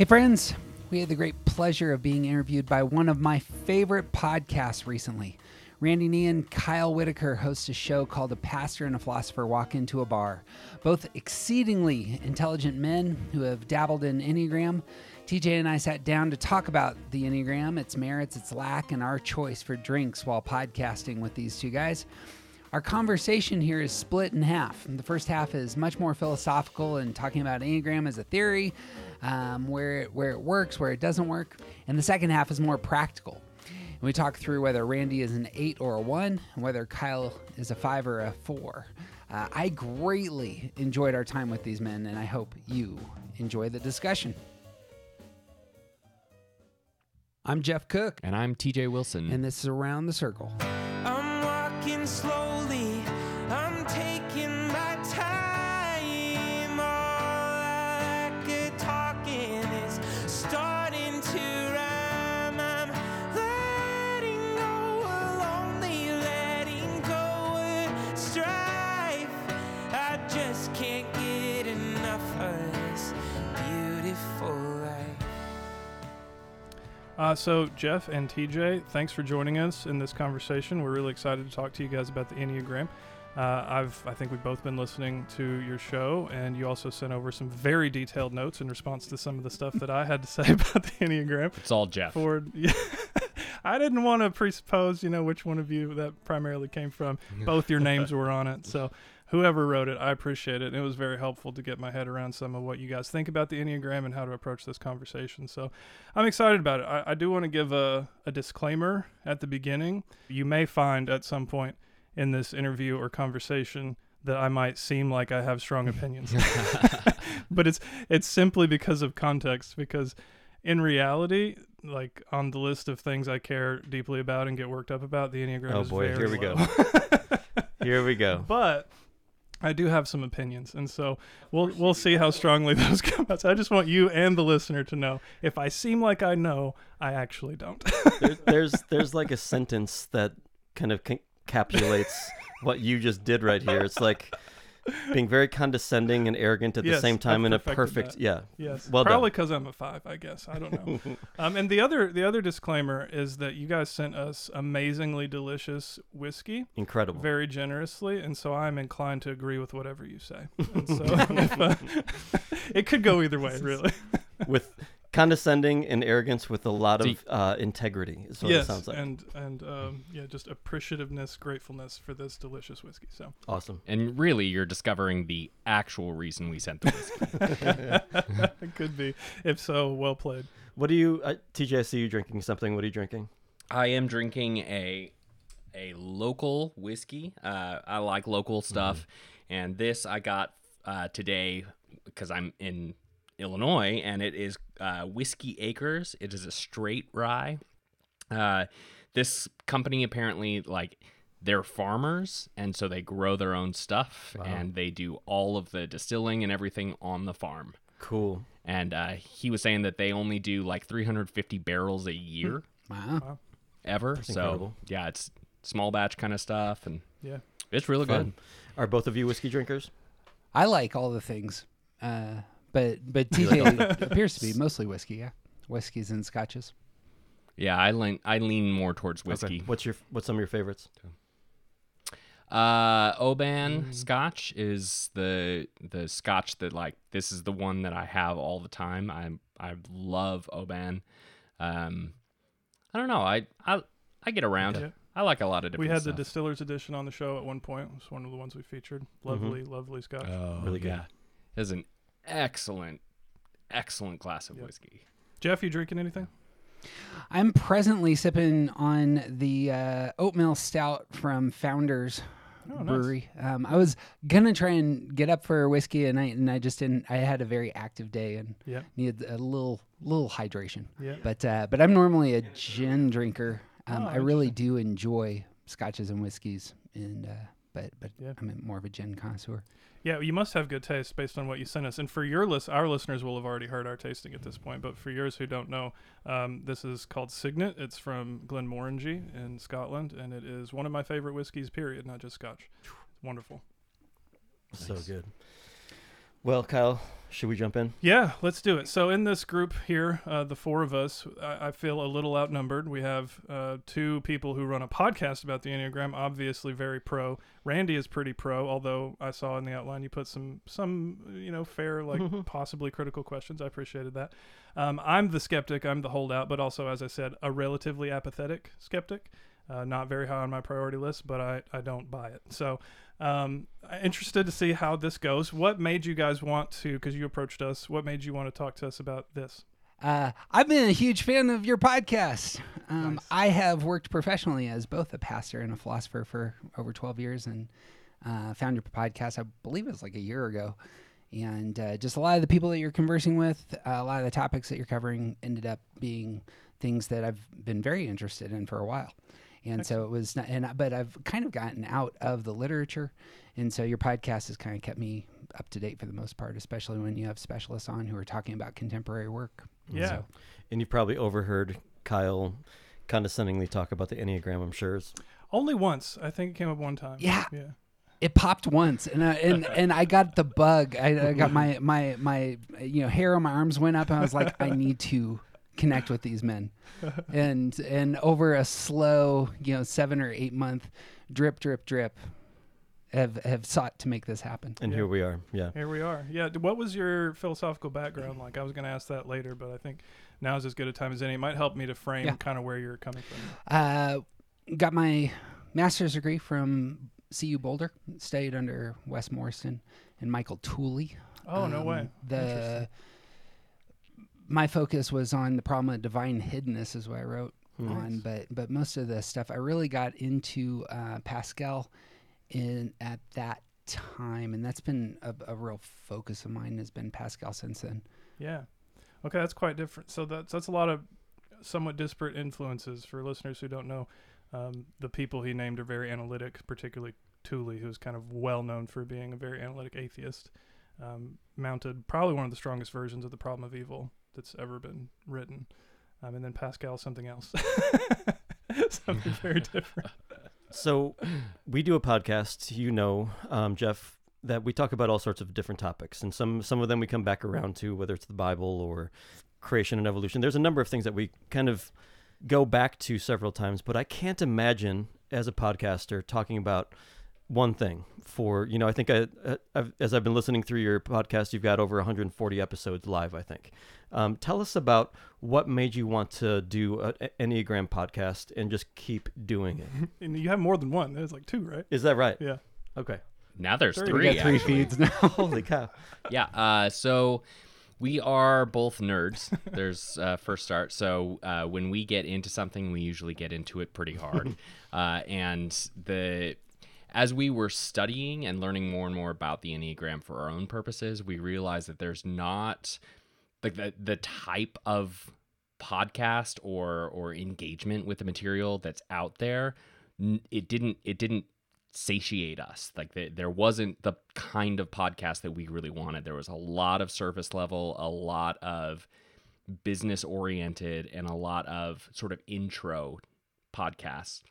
Hey, friends. We had the great pleasure of being interviewed by one of my favorite podcasts recently. Randy Knie and Kyle Whitaker host a show called A Pastor and a Philosopher Walk Into a Bar. Both exceedingly intelligent men who have dabbled in Enneagram. TJ and I sat down to talk about the Enneagram, its merits, its lack, and our choice for drinks while podcasting with these two guys. Our conversation here is split in half. The first half is much more philosophical and talking about Enneagram as a theory, um, where, it, where it works, where it doesn't work. And the second half is more practical. And we talk through whether Randy is an eight or a one, and whether Kyle is a five or a four. Uh, I greatly enjoyed our time with these men, and I hope you enjoy the discussion. I'm Jeff Cook, And I'm TJ Wilson. and this is Around the Circle. I'm walking slowly. Uh, so, Jeff and TJ, thanks for joining us in this conversation. We're really excited to talk to you guys about the Enneagram. Uh, I've, I think we've both been listening to your show, and you also sent over some very detailed notes in response to some of the stuff that I had to say about the Enneagram. it's all Jeff. Forward, yeah. I didn't want to presuppose, you know, which one of you that primarily came from. Both your names were on it, so whoever wrote it, I appreciate it. It was very helpful to get my head around some of what you guys think about the Enneagram and how to approach this conversation. So I'm excited about it. I, I do want to give a, a disclaimer at the beginning. You may find at some point in this interview or conversation that I might seem like I have strong opinions. but it's it's simply because of context because in reality like on the list of things I care deeply about and get worked up about the Enneagram Oh is boy, here we go. Here we go. but I do have some opinions, and so we'll we'll see how strongly those come out. So I just want you and the listener to know if I seem like I know, I actually don't. There, there's there's like a sentence that kind of encapsulates what you just did right here. It's like being very condescending and arrogant at the same time in a perfect that. yeah. yes, Well probably because I'm a five, I guess. I don't know. um, and the other the other disclaimer is that you guys sent us amazingly delicious whiskey. Incredible. very generously, and so I'm inclined to agree with whatever you say. And so if, uh, it could go either way, really. with condescending and arrogance with a lot See- of uh, integrity is what yes, it sounds like. and and um, yeah, just appreciativeness, gratefulness for this delicious whiskey. So awesome. and really, you're discovering the actual reason we sent the whiskey. it could be, if so, well played. What do you uh, TJ I see you drinking something. What are you drinking? I am drinking a a local whiskey. Uh, I like local stuff, and this I got uh, today because I'm in Illinois, and it is uh, Whiskey Acres. It is a straight rye. Uh, this company apparently like they're farmers, and so they grow their own stuff, and they do all of the distilling and everything on the farm. Cool. And uh, he was saying that they only do like 350 barrels a year Wow. ever. so incredible. yeah, it's small batch kind of stuff, and Yeah. it's really Fun. good. Are both of you whiskey drinkers? I like all the things, uh, but but TJ appears to be mostly whiskey. Yeah, whiskeys and scotches. Yeah, I lean I lean more towards whiskey. Okay. What's your what's some of your favorites? Uh, Oban Scotch is the the Scotch that like this is the one that I have all the time. I I love Oban. Um, I don't know. I I I get around. Yeah. I like a lot of different. We had the distillers edition on the show at one point. It was one of the ones we featured. Lovely, lovely scotch. oh, Really good. Yeah, it's an excellent excellent glass of Yep. whiskey. Jeff, you drinking anything? I'm presently sipping on the uh, oatmeal stout from Founders Oh, nice. Brewery. Um, I was gonna try and get up for whiskey at night, and I just didn't. I had a very active day and Yeah. needed a little little hydration. Yeah. But uh, but I'm normally a gin drinker. Um, Oh, I really do enjoy scotches and whiskeys, and uh, but but Yeah. I'm more of a gin connoisseur. Yeah, you must have good taste based on what you sent us. And for your list, our listeners will have already heard our tasting at this point. But for yours who don't know, um, this is called Signet. It's from Glenmorangie in Scotland, and it is one of my favorite whiskeys. Period, not just Scotch. Wonderful. So good. Well, Kyle, Should we jump in? Yeah, let's do it. So in this group here, uh, the four of us, I, I feel a little outnumbered. We have uh, two people who run a podcast about the Enneagram, obviously very pro. Randy is pretty pro, although I saw in the outline you put some some you know fair, like possibly critical questions. I appreciated that. Um, I'm the skeptic. I'm the holdout, but also, as I said, a relatively apathetic skeptic. Uh, not very high on my priority list, but I, I don't buy it. So, um, I'm interested to see how this goes. What made you guys want to, because you approached us, what made you want to talk to us about this? Uh, I've been a huge fan of your podcast. Um, I have worked professionally as both a pastor and a philosopher for over 12 years and uh, found your podcast, I believe it was like a year ago. And uh, just a lot of the people that you're conversing with, uh, a lot of the topics that you're covering ended up being things that I've been very interested in for a while. And so it was, not, and I- but I've kind of gotten out of the literature, and so your podcast has kind of kept me up to date for the most part, especially when you have specialists on who are talking about contemporary work. Yeah. So- And you probably overheard Kyle condescendingly talk about the Enneagram, I'm sure. is- Only once. I think it came up one time. Yeah. Yeah. it popped once and I, and and I got the bug. I, I got my my my you know hair on my arms went up and I was like I need to connect with these men. And and over a slow, you know, 7 or 8 month drip drip drip have have sought to make this happen. And Yeah. here we are. Yeah. Here we are. Yeah. What was your philosophical background like? I was going to ask that later, but I think now is as good a time as any. It might help me to frame Yeah. kind of where you're coming from. Uh got my master's degree from CU Boulder. Studied under Wes Morriston and Michael Tooley. Oh, no Um, way. The my focus was on the problem of divine hiddenness, is what I wrote on. But but most of the stuff I really got into uh, Pascal in at that time, and that's been a, a real focus of mine. Has been Pascal since then. Yeah. Okay, that's quite different. So that's that's a lot of somewhat disparate influences for listeners who don't know. Um, the people he named are very analytic, particularly Tooley, who's kind of well known for being a very analytic atheist. Um, mounted probably one of the strongest versions of the problem of evil that's ever been written. Um, and then Pascal, something else, something very different. So we do a podcast, you know, um, Jeff, that we talk about all sorts of different topics, and some some of them we come back around to, whether it's the Bible or creation and evolution. There's a number of things that we kind of go back to several times, but I can't imagine as a podcaster talking about one thing for you know i think I, I, I've, as i've been listening through your podcast you've got over 140 episodes live i think um, tell us about what made you want to do an enneagram podcast and just keep doing it And you have more than one. There's like two, right? is that right Yeah. okay Now there's Three. three. Got three feeds now. holy cow Yeah. Uh, so we are both nerds. There's uh, first start. So uh, when we get into something, we usually get into it pretty hard. uh, and the as we were studying and learning more and more about the enneagram for our own purposes, we realized that there's not like the the type of podcast or or engagement with the material that's out there. It didn't it didn't satiate us. Like the, there wasn't the kind of podcast that we really wanted. There was a lot of surface level, a lot of business oriented, and a lot of sort of intro podcasts.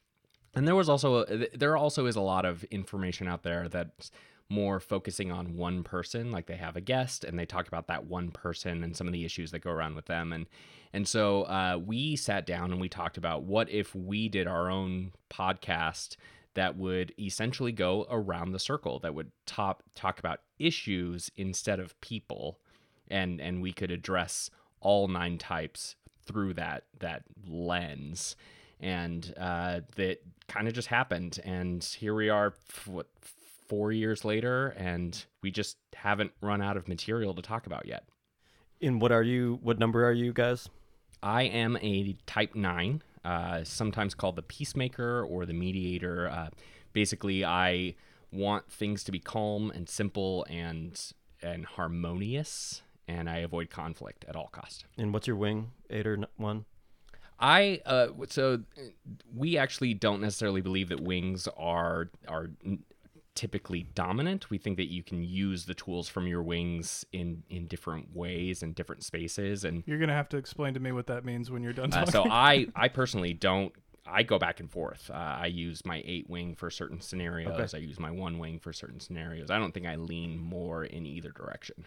And there was also there also is a lot of information out there that's more focusing on one person like they have a guest and they talk about that one person and some of the issues that go around with them. And and so uh, we sat down and we talked about what if we did our own podcast that would essentially go around the circle that would top talk about issues instead of people. And and we could address all nine types through that that lens and uh, that kind of just happened and here we are what four years later and we just haven't run out of material to talk about yet and what are you what number are you guys I am a type 9, uh, sometimes called the peacemaker or the mediator. Uh, basically, I want things to be calm and simple and and harmonious, and I avoid conflict at all cost. and what's your wing eight or one I uh, so we actually don't necessarily believe that wings are are typically dominant. We think that you can use the tools from your wings in in different ways and different spaces and You're gonna have to explain to me what that means when you're done Uh, so I, I personally don't. I go back and forth. Uh, I use my eight wing for certain scenarios. I use my one wing for certain scenarios. I don't think I lean more in either direction.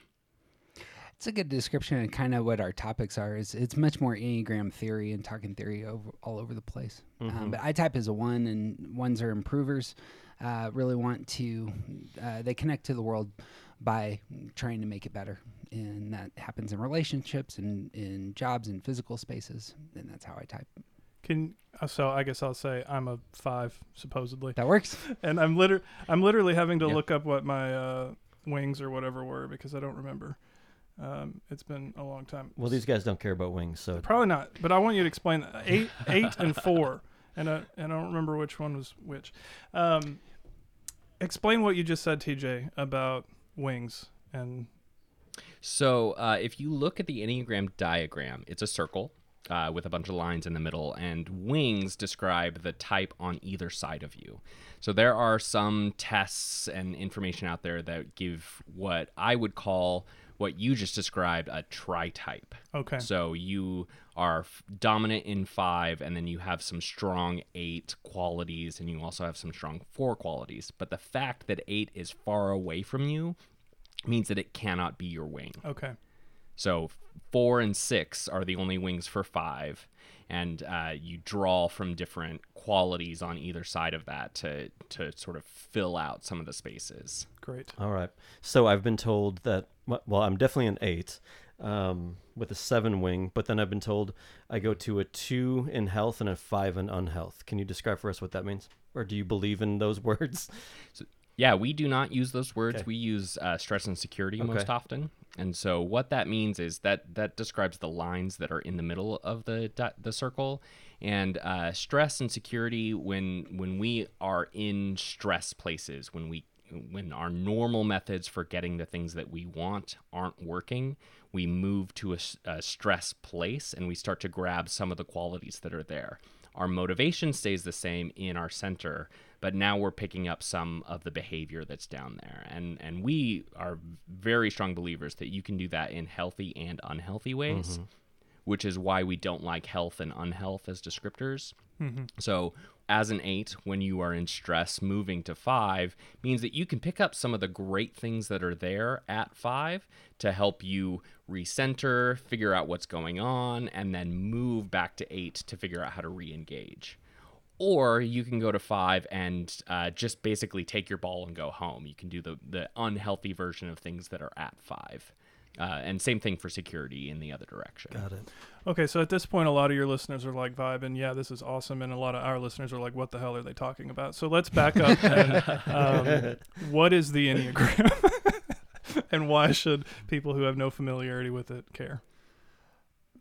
It's a good description of kind of what our topics are. Is it's much more Enneagram theory and talking theory over, all over the place. Um, but I type is a one, and ones are improvers. Uh, really want to, uh, they connect to the world by trying to make it better, and that happens in relationships and in jobs and physical spaces, and that's how I type. Can uh, so I guess I'll say I'm a five supposedly, That works. and I'm liter I'm literally having to Yeah. look up what my uh, wings or whatever were because I don't remember. Um, it's been a long time. Well, these guys don't care about wings, so Probably not, but I want you to explain that. eight, eight, and four, and I, and I don't remember which one was which. Um, explain what you just said, TJ, about wings and So uh, if you look at the Enneagram diagram, it's a circle uh, with a bunch of lines in the middle, and wings describe the type on either side of you. So there are some tests and information out there that give what I would call what you just described a tri-type. okay, So you are f- dominant in five, and then you have some strong eight qualities, and you also have some strong four qualities. But the fact that eight is far away from you means that it cannot be your wing. okay, So four and six are the only wings for five, and uh, you draw from different qualities on either side of that to to sort of fill out some of the spaces. great. all right. So I've been told that well, I'm definitely an eight um, with a seven wing, but then I've been told I go to a two in health and a five in unhealth. Can you describe for us what that means, or do you believe in those words? Yeah, we do not use those words. Okay. We use uh, stress and security Okay. most often. And so what that means is that that describes the lines that are in the middle of the the circle. And uh, stress and security when when we are in stress places, when we when our normal methods for getting the things that we want aren't working, we move to a stress place and we start to grab some of the qualities that are there. Our motivation stays the same in our center, but now we're picking up some of the behavior that's down there. And and we are very strong believers that you can do that in healthy and unhealthy ways, mm-hmm. which is why we don't like health and unhealth as descriptors. Mm-hmm. So, as an eight, when you are in stress, moving to five means that you can pick up some of the great things that are there at five to help you recenter, figure out what's going on, and then move back to eight to figure out how to re engage. Or you can go to five and uh, just basically take your ball and go home. You can do the, the unhealthy version of things that are at five. Uh, and same thing for security in the other direction. Got it. Okay, so at this point, a lot of your listeners are like vibing, yeah, this is awesome, and a lot of our listeners are like, what the hell are they talking about? So let's back up. and, um, what is the enneagram, and why should people who have no familiarity with it care?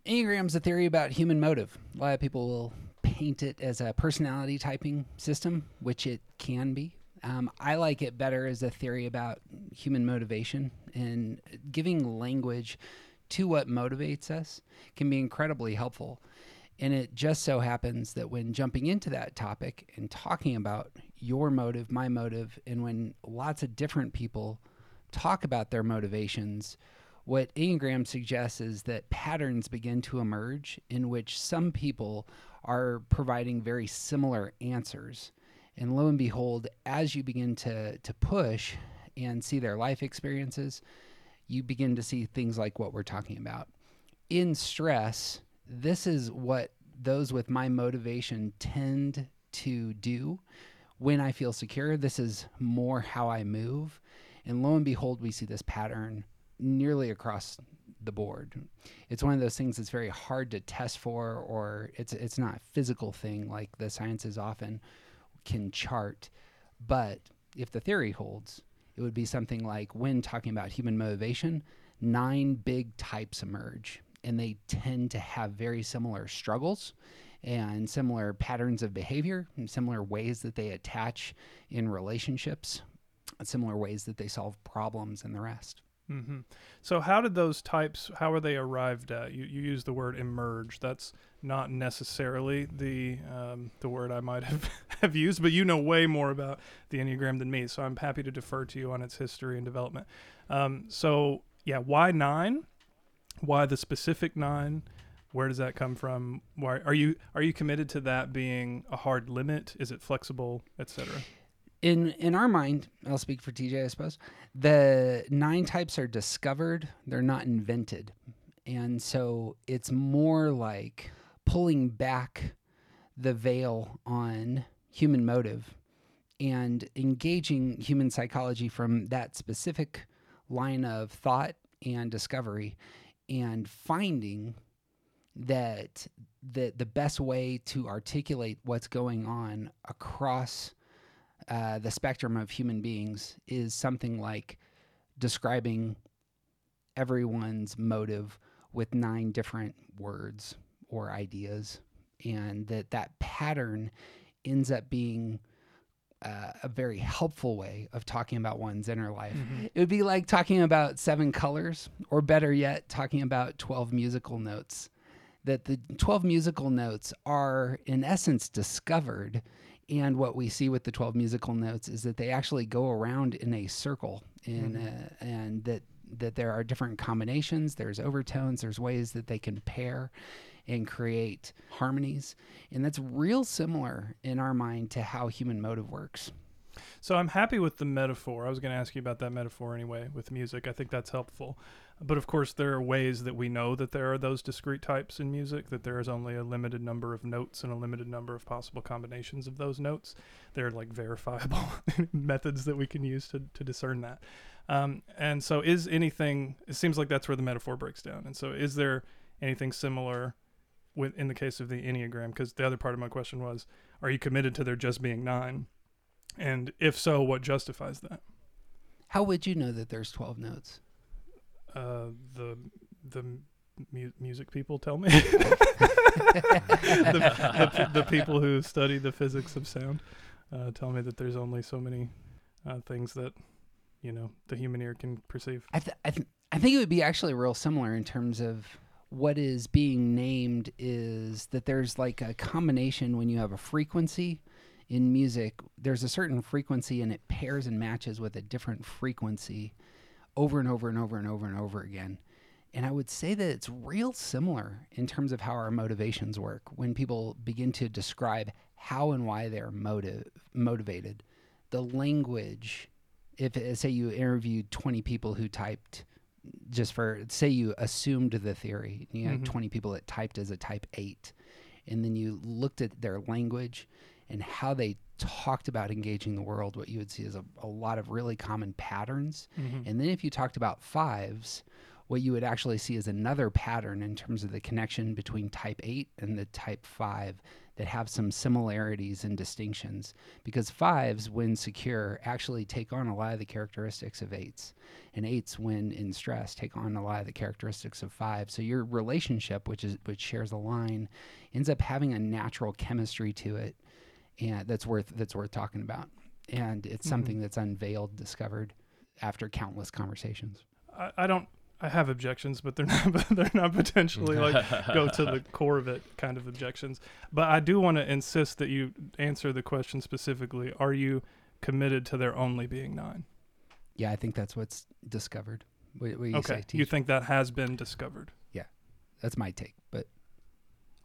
Enneagram's a theory about human motive. A lot of people will paint it as a personality typing system, which it can be. Um, I like it better as a theory about human motivation and giving language to what motivates us can be incredibly helpful. And it just so happens that when jumping into that topic and talking about your motive, my motive, and when lots of different people talk about their motivations, what Enneagram suggests is that patterns begin to emerge in which some people are providing very similar answers. And lo and behold, as you begin to, to push and see their life experiences, you begin to see things like what we're talking about. In stress, this is what those with my motivation tend to do when I feel secure. This is more how I move. And lo and behold, we see this pattern nearly across the board. It's one of those things that's very hard to test for, or it's it's not a physical thing like the sciences often can chart. But if the theory holds, it would be something like when talking about human motivation, nine big types emerge, and they tend to have very similar struggles and similar patterns of behavior and similar ways that they attach in relationships, similar ways that they solve problems and the rest. Hmm So, how did those types? How are they arrived at? You you use the word emerge. That's not necessarily the um, the word I might have have used, but you know way more about the enneagram than me. So I'm happy to defer to you on its history and development. Um, so yeah, why nine? Why the specific nine? Where does that come from? Why are you are you committed to that being a hard limit? Is it flexible, etc.? In in our mind, I'll speak for TJ, I suppose. The nine types are discovered; they're not invented, and so it's more like pulling back the veil on human motive and engaging human psychology from that specific line of thought and discovery, and finding that the the best way to articulate what's going on across uh, the spectrum of human beings is something like describing everyone's motive with nine different words or ideas, and that that pattern ends up being uh, a very helpful way of talking about one's inner life. It would be like talking about seven colors, or better yet, talking about 12 musical notes. That the 12 musical notes are, in essence, discovered. And what we see with the 12 musical notes is that they actually go around in a circle, in, uh, and that, that there are different combinations, there's overtones, there's ways that they can pair and create harmonies. And that's real similar in our mind to how human motive works. So I'm happy with the metaphor. I was going to ask you about that metaphor anyway with music. I think that's helpful. But of course, there are ways that we know that there are those discrete types in music, that there is only a limited number of notes and a limited number of possible combinations of those notes. There are like verifiable methods that we can use to, to discern that. Um, and so, is anything, it seems like that's where the metaphor breaks down. And so, is there anything similar with, in the case of the Enneagram? Because the other part of my question was, are you committed to there just being nine? And if so, what justifies that? How would you know that there's 12 notes? Uh, the the mu- music people tell me. the, the, the people who study the physics of sound uh, tell me that there's only so many uh, things that you know the human ear can perceive. I, th- I, th- I think it would be actually real similar in terms of what is being named is that there's like a combination when you have a frequency in music, there's a certain frequency and it pairs and matches with a different frequency over and over and over and over and over again. And I would say that it's real similar in terms of how our motivations work when people begin to describe how and why they're motive motivated. The language, if uh, say you interviewed 20 people who typed just for say you assumed the theory, you had Mhm. 20 people that typed as a type 8 and then you looked at their language and how they talked about engaging the world, what you would see is a, a lot of really common patterns. Mhm. And then if you talked about fives, what you would actually see is another pattern in terms of the connection between type 8 and the type 5 that have some similarities and distinctions. Because fives, when secure, actually take on a lot of the characteristics of eights. And eights, when in stress, take on a lot of the characteristics of fives So your relationship, which is which shares a line, ends up having a natural chemistry to it and that's worth that's worth talking about. And it's Mhm. something that's unveiled, discovered after countless conversations. I, I don't. I have objections, but they're not. They're not potentially like go to the core of it kind of objections. But I do want to insist that you answer the question specifically. Are you committed to there only being nine? Yeah, I think that's what's discovered. What, what you okay. say? you think that has been discovered? Yeah, that's my take. But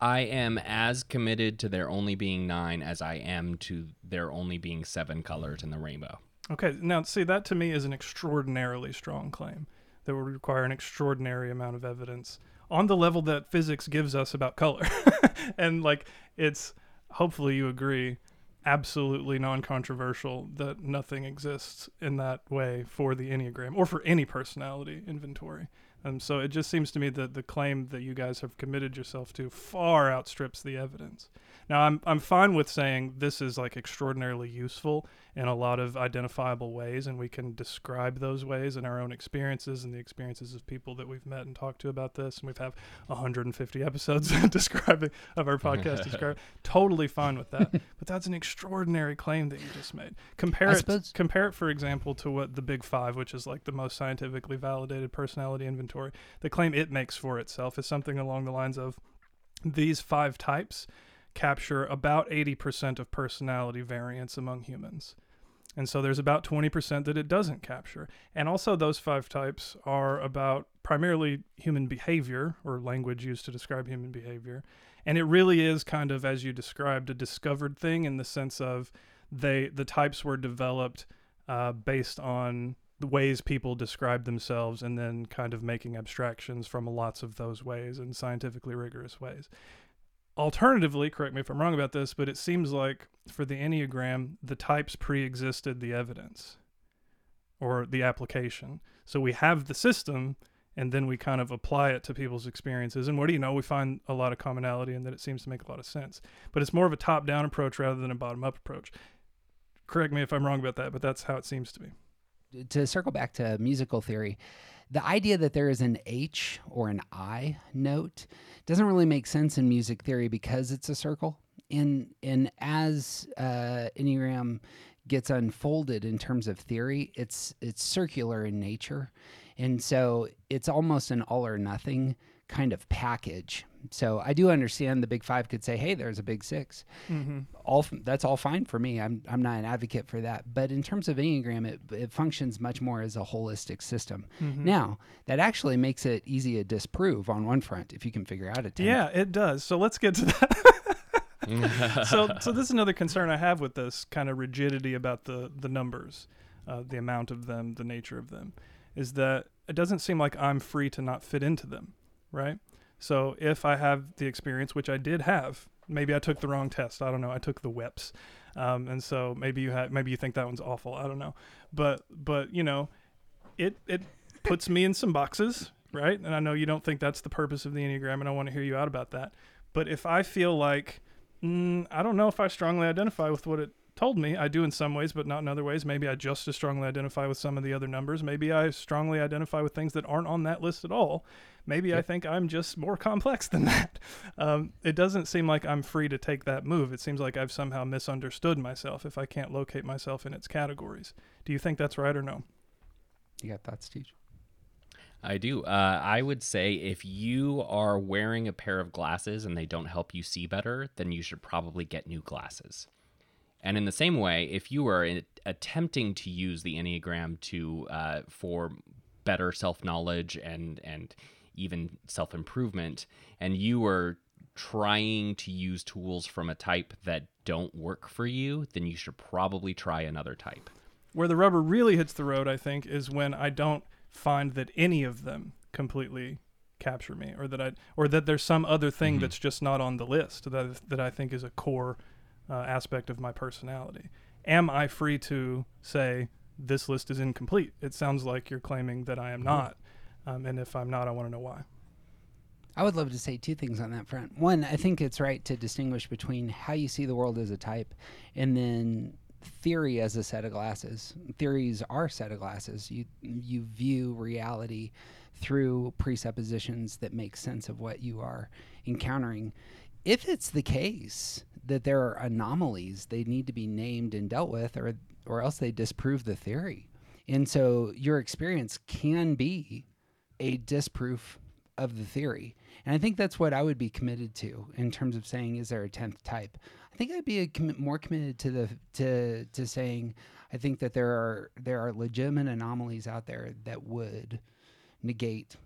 I am as committed to there only being nine as I am to there only being seven colors in the rainbow. Okay. Now, see, that to me is an extraordinarily strong claim that would require an extraordinary amount of evidence on the level that physics gives us about color. and, like, it's hopefully you agree absolutely non-controversial that nothing exists in that way for the enneagram or for any personality inventory um, so it just seems to me that the claim that you guys have committed yourself to far outstrips the evidence now i'm, I'm fine with saying this is like extraordinarily useful in a lot of identifiable ways and we can describe those ways in our own experiences and the experiences of people that we've met and talked to about this and we've have 150 episodes describing of our podcast describe. Totally fine with that but that's an extraordinary claim that you just made. Compare I it suppose- compare it for example to what the big five which is like the most scientifically validated personality inventory the claim it makes for itself is something along the lines of these five types capture about 80% of personality variance among humans and so there's about 20% that it doesn't capture. And also, those five types are about primarily human behavior or language used to describe human behavior. And it really is kind of, as you described, a discovered thing in the sense of they the types were developed uh, based on the ways people describe themselves and then kind of making abstractions from lots of those ways in scientifically rigorous ways. Alternatively, correct me if I'm wrong about this, but it seems like for the Enneagram, the types pre existed the evidence or the application. So we have the system and then we kind of apply it to people's experiences. And what do you know? We find a lot of commonality and that it seems to make a lot of sense. But it's more of a top down approach rather than a bottom up approach. Correct me if I'm wrong about that, but that's how it seems to me to circle back to musical theory, the idea that there is an H or an I note doesn't really make sense in music theory because it's a circle. And and as uh, Enneagram gets unfolded in terms of theory, it's it's circular in nature, and so it's almost an all or nothing kind of package. So I do understand the big five could say, "Hey, there's a big 6 mm-hmm. All that's all fine for me. I'm I'm not an advocate for that. But in terms of Enneagram, it it functions much more as a holistic system. Mm-hmm. Now that actually makes it easy to disprove on one front if you can figure out a 10. Yeah, it does. So let's get to that. so so this is another concern I have with this kind of rigidity about the the numbers, uh, the amount of them, the nature of them, is that it doesn't seem like I'm free to not fit into them right? So if I have the experience, which I did have, maybe I took the wrong test. I don't know. I took the WIPS, um, and so maybe you had, maybe you think that one's awful. I don't know, but but you know, it it puts me in some boxes, right? And I know you don't think that's the purpose of the enneagram, and I want to hear you out about that. But if I feel like mm, I don't know if I strongly identify with what it told me I do in some ways, but not in other ways. Maybe I just as strongly identify with some of the other numbers. Maybe I strongly identify with things that aren't on that list at all. Maybe yep. I think I'm just more complex than that. Um, it doesn't seem like I'm free to take that move. It seems like I've somehow misunderstood myself if I can't locate myself in its categories. Do you think that's right or no? You got thoughts, Steve? I do. Uh, I would say if you are wearing a pair of glasses and they don't help you see better, then you should probably get new glasses. And in the same way, if you are in, attempting to use the Enneagram to uh, for better self knowledge and and even self improvement, and you are trying to use tools from a type that don't work for you, then you should probably try another type. Where the rubber really hits the road, I think, is when I don't find that any of them completely capture me, or that I, or that there's some other thing mm-hmm. that's just not on the list that that I think is a core uh, aspect of my personality. Am I free to say this list is incomplete? It sounds like you're claiming that I am mm-hmm. not, um, and if I'm not, I want to know why. I would love to say two things on that front. One, I think it's right to distinguish between how you see the world as a type and then theory as a set of glasses. Theories are set of glasses. You you view reality through presuppositions that make sense of what you are encountering. If it's the case that there are anomalies, they need to be named and dealt with, or or else they disprove the theory. And so your experience can be a disproof of the theory. And I think that's what I would be committed to in terms of saying, is there a tenth type? I think I'd be com- more committed to the to to saying, I think that there are there are legitimate anomalies out there that would negate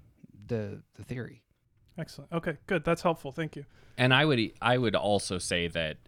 the the theory. Excellent. Okay, good. That's helpful. Thank you. And I would I would also say that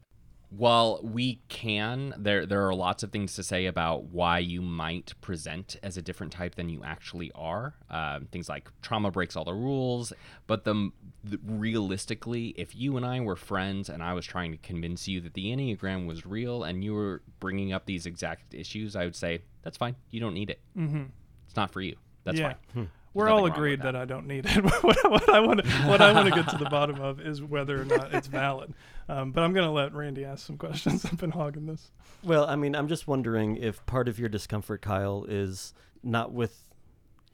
while we can there there are lots of things to say about why you might present as a different type than you actually are. Uh, things like trauma breaks all the rules but the, the, realistically if you and i were friends and i was trying to convince you that the enneagram was real and you were bringing up these exact issues i would say that's fine. You don't need it. Mm-hmm. it's not for you. That's yeah. fine. Hmm we're all agreed that. that. I don't need it. what, what, I want to what I want to get to the bottom of is whether or not it's valid. Um, but I'm going to let Randy ask some questions. I've been hogging this. Well, I mean, I'm just wondering if part of your discomfort, Kyle, is not with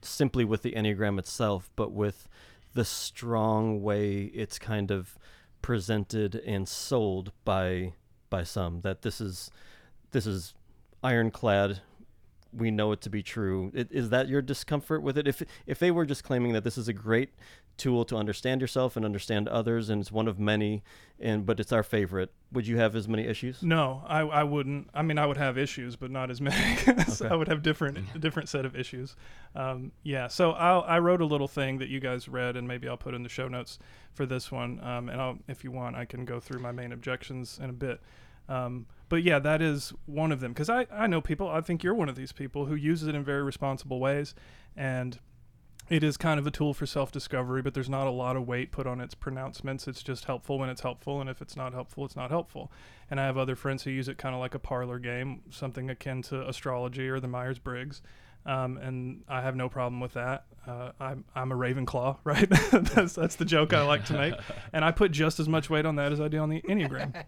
simply with the enneagram itself, but with the strong way it's kind of presented and sold by by some. That this is this is ironclad we know it to be true. It, is that your discomfort with it? If if they were just claiming that this is a great tool to understand yourself and understand others, and it's one of many, and but it's our favorite, would you have as many issues? No, I, I wouldn't. I mean, I would have issues, but not as many. so okay. I would have different a different set of issues. Um, yeah. So I'll, I wrote a little thing that you guys read, and maybe I'll put in the show notes for this one. Um, and I'll, if you want, I can go through my main objections in a bit. Um, but yeah, that is one of them because I I know people. I think you're one of these people who uses it in very responsible ways, and it is kind of a tool for self-discovery. But there's not a lot of weight put on its pronouncements. It's just helpful when it's helpful, and if it's not helpful, it's not helpful. And I have other friends who use it kind of like a parlor game, something akin to astrology or the Myers Briggs. Um, and I have no problem with that. Uh, I'm I'm a Ravenclaw, right? that's that's the joke I like to make, and I put just as much weight on that as I do on the Enneagram.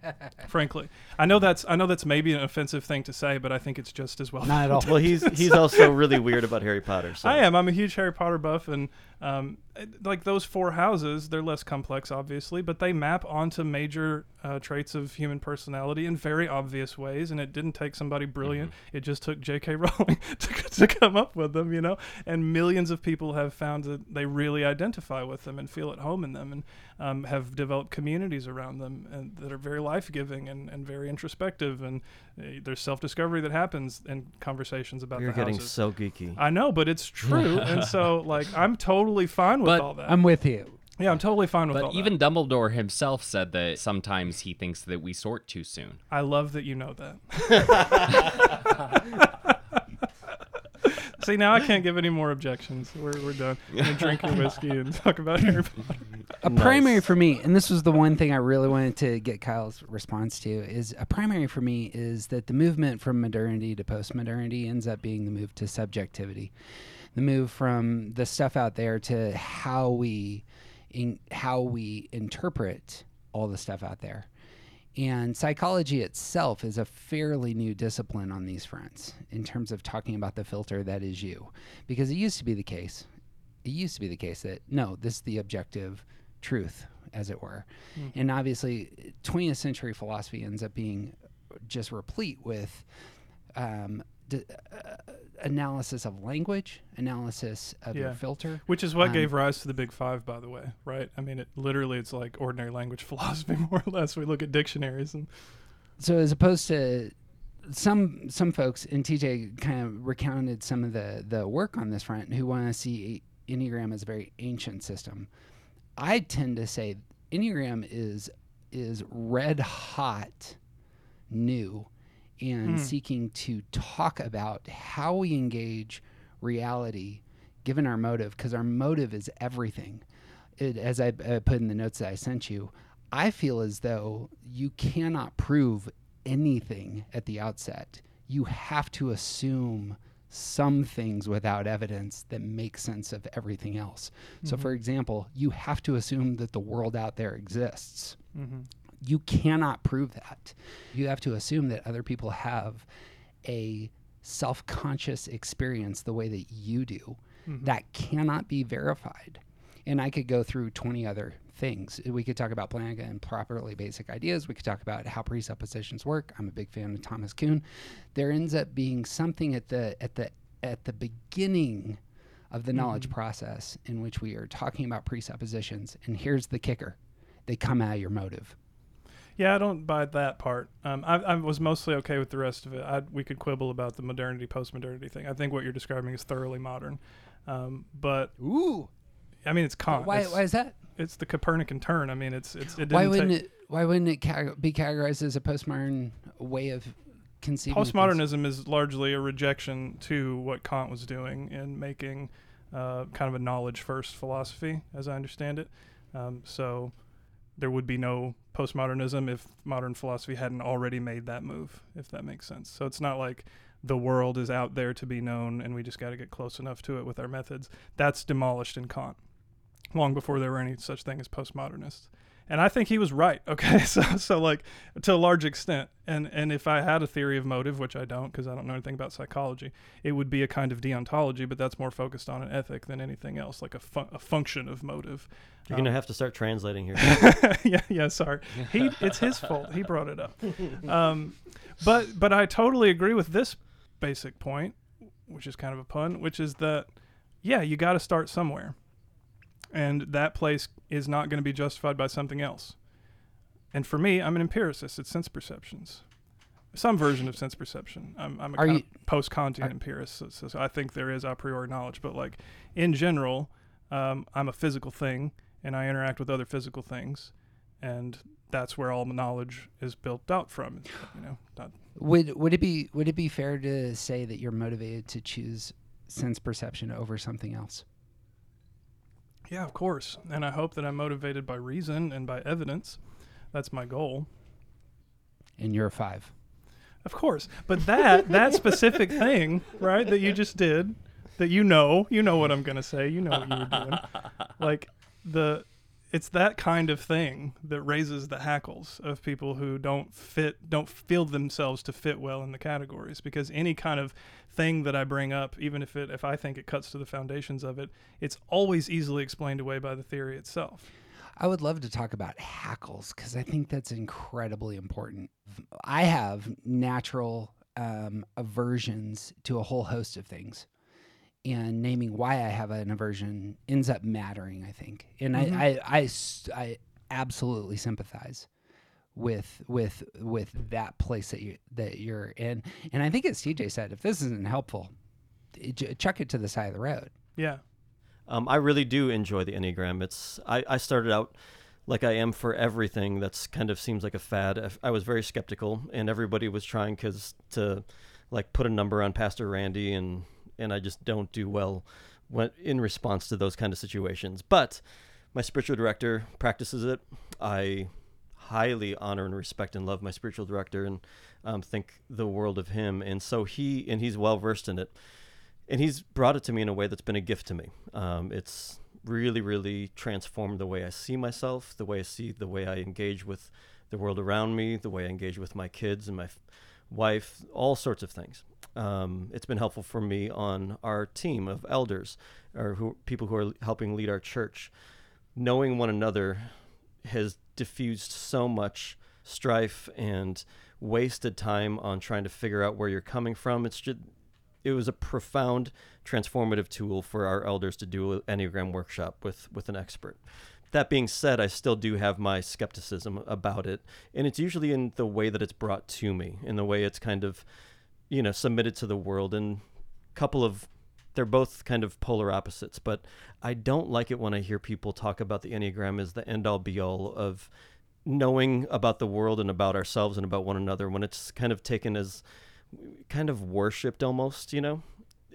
frankly, I know that's I know that's maybe an offensive thing to say, but I think it's just as well. Not at all. Well, he's he's also really weird about Harry Potter. So. I am. I'm a huge Harry Potter buff, and um, like those four houses, they're less complex, obviously, but they map onto major uh, traits of human personality in very obvious ways. And it didn't take somebody brilliant; it just took J.K. Rowling to, to come up with them, you know. And millions of people have found that they really identify with them and feel at home in them, and um, have developed communities around them and that are very life giving and, and very introspective. And uh, there's self discovery that happens in conversations about You're the getting houses. so geeky. I know, but it's true, and so like I'm totally fine with But all that. I'm with you. yeah, I'm totally fine with all But even that. Dumbledore himself said that sometimes he thinks that we sort too soon. I love that you know that. See, now I can't give any more objections. We're, we're done. I'm gonna drink your whiskey and talk about Harry Potter. A Nice. primary for me, and this was the one thing I really wanted to get Kyle's response to, is a primary for me is that the movement from modernity to postmodernity ends up being the move to subjectivity, the move from the stuff out there to how we, in, how we interpret all the stuff out there. And psychology itself is a fairly new discipline on these fronts in terms of talking about the filter that is you. Because it used to be the case, it used to be the case that no, this is the objective truth, as it were. And obviously, 20th century philosophy ends up being just replete with um, d- uh, analysis of language, analysis of your Yeah. filter. Which is what Um, gave rise to the Big Five, by the way, right? I mean, it literally it's like ordinary language philosophy, more or less. We look at dictionaries and so as opposed to some some folks and TJ kind of recounted some of the the work on this front who want to see Enneagram as a very ancient system. I tend to say Enneagram is is red hot new and Hmm. seeking to talk about how we engage reality given our motive because our motive is everything it, as I uh, put in the notes that I sent you, I feel as though you cannot prove anything at the outset. You have to assume some things without evidence that make sense of everything else. So, for example, you have to assume that the world out there exists. You cannot prove that. You have to assume that other people have a self conscious experience the way that you do. Mm-hmm. That cannot be verified. And I could go through 20 other things. We could talk about Plantinga and properly basic ideas. We could talk about how presuppositions work. I'm a big fan of Thomas Kuhn. There ends up being something at the at the at the beginning of the knowledge mm-hmm. process in which we are talking about presuppositions. And here's the kicker: they come out of your motive. Yeah, I don't buy that part. Um, I, I was mostly okay with the rest of it. I, we could quibble about the modernity, post-modernity thing. I think what you're describing is thoroughly modern. Um, but Ooh, I mean, it's Kant. why? It's, Why is that? it's the Copernican turn. I mean, it's it's it didn't Why wouldn't take, it? Why wouldn't it be categorized as a postmodern way of conceiving? postmodernism is largely a rejection to what Kant was doing in making uh, kind of a knowledge first philosophy, as I understand it. Um, so there would be no postmodernism if modern philosophy hadn't already made that move, if that makes sense. So it's not like the world is out there to be known and we just got to get close enough to it with our methods. That's demolished in Kant long before there were any such thing as postmodernists. And I think he was right. Okay, so so like to a large extent, and and if I had a theory of motive, which I don't because I don't know anything about psychology, it would be a kind of deontology, but that's more focused on an ethic than anything else, like a, a function of motive. You're gonna have to start translating here. yeah, yeah. Sorry, he. It's his fault. He brought it up. Um, but but I totally agree with this basic point, which is kind of a pun, which is that yeah, you got to start somewhere, and that place is not going to be justified by something else. And for me, I'm an empiricist. It's sense perceptions, some version of sense perception. I'm, I'm a kind you- of post-Kantian empiricist, so, so, so I think there is a priori knowledge. But like in general, um, I'm a physical thing, and I interact with other physical things, and that's where all knowledge is built out from. You know, not Would would it be would it be fair to say that you're motivated to choose sense perception over something else? Yeah, of course. And I hope that I'm motivated by reason and by evidence. That's my goal. And you're a five. Of course. But that that specific thing, right, that you just did, that you know, you know what I'm going to say, you know what you were doing. Like the it's that kind of thing that raises the hackles of people who don't fit don't feel themselves to fit well in the categories because any kind of thing that I bring up even if it if I think it cuts to the foundations of it it's always easily explained away by the theory itself. I would love to talk about hackles because I think that's incredibly important. I have natural um, aversions to a whole host of things. And naming why I have an aversion ends up mattering, I think. And I I I absolutely sympathize with with with that place that you that you're in. And I think as TJ said, if this isn't helpful, it, chuck it to the side of the road. Yeah. Um, I really do enjoy the Enneagram. It's I, I started out like I am for everything that's kind of seems like a fad. I- I was very skeptical, and everybody was trying cause to like put a number on Pastor Randy, and and I just don't do well when in response to those kind of situations. But my spiritual director practices it. I highly honor and respect and love my spiritual director, and um, think the world of him. And so he and he's well versed in it and he's brought it to me in a way that's been a gift to me. Um, it's really, really transformed the way I see myself, the way I see the way I engage with the world around me, the way I engage with my kids and my f- wife, all sorts of things. Um, it's been helpful for me on our team of elders or who people who are helping lead our church. Knowing one another has diffused so much strife and wasted time on trying to figure out where you're coming from. It's just it was a profound transformative tool for our elders to do an enneagram workshop with with an expert that being said i still do have my skepticism about it and it's usually in the way that it's brought to me in the way it's kind of you know submitted to the world and a couple of they're both kind of polar opposites but i don't like it when i hear people talk about the enneagram as the end all be all of knowing about the world and about ourselves and about one another when it's kind of taken as kind of worshipped almost, you know.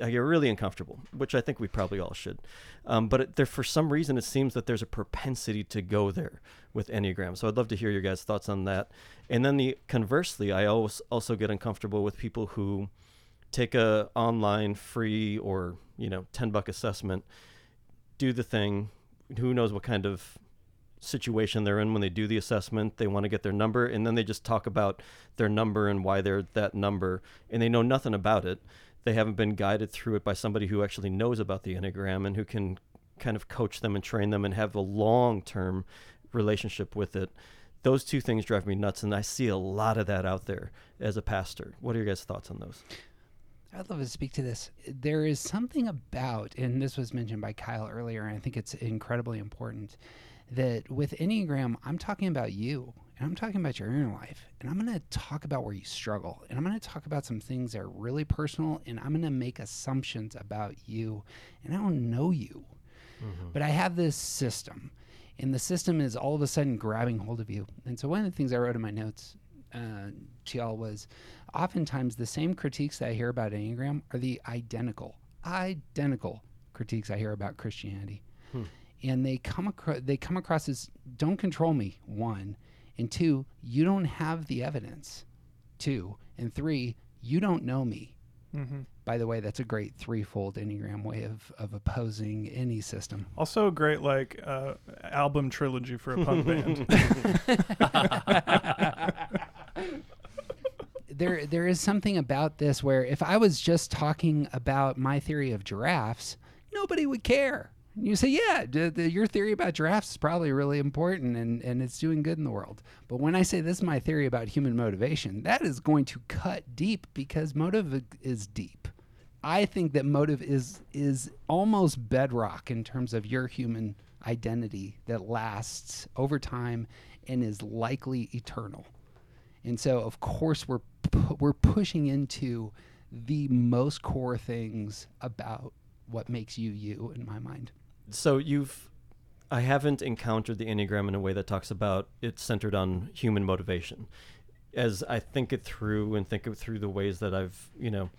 I get really uncomfortable, which I think we probably all should. Um, but it, there, for some reason, it seems that there's a propensity to go there with Enneagram. So I'd love to hear your guys' thoughts on that. And then the conversely, I always also get uncomfortable with people who take a online free or you know ten buck assessment, do the thing. Who knows what kind of situation they're in when they do the assessment. They want to get their number, and then they just talk about their number and why they're that number, and they know nothing about it. They haven't been guided through it by somebody who actually knows about the Enneagram and who can kind of coach them and train them and have a long term relationship with it. Those two things drive me nuts, and I see a lot of that out there as a pastor. What are your guys' thoughts on those? I'd love to speak to this. There is something about, and this was mentioned by Kyle earlier, and I think it's incredibly important that with Enneagram, I'm talking about you and I'm talking about your inner life. And I'm going to talk about where you struggle. And I'm going to talk about some things that are really personal. And I'm going to make assumptions about you. And I don't know you. But I have this system. And the system is all of a sudden grabbing hold of you. And so one of the things I wrote in my notes uh, to y'all was oftentimes the same critiques that I hear about Enneagram are the identical, identical critiques I hear about Christianity. And they come across they come across as don't control me, one, and two, you don't have the evidence. Two, and three, you don't know me. Mm-hmm. By the way, that's a great threefold Enneagram way of, of opposing any system. Also, a great like uh, album trilogy for a punk band. there there is something about this where if I was just talking about my theory of giraffes, nobody would care. You say, yeah, d- d- your theory about giraffes is probably really important and, and it's doing good in the world. But when I say this is my theory about human motivation, that is going to cut deep because motive is deep. I think that motive is is almost bedrock in terms of your human identity that lasts over time and is likely eternal. And so, of course, we're pu- we're pushing into the most core things about what makes you you, in my mind. So you've I haven't encountered the Enneagram in a way that talks about it's centered on human motivation. As I think it through and think it through the ways that I've, you know,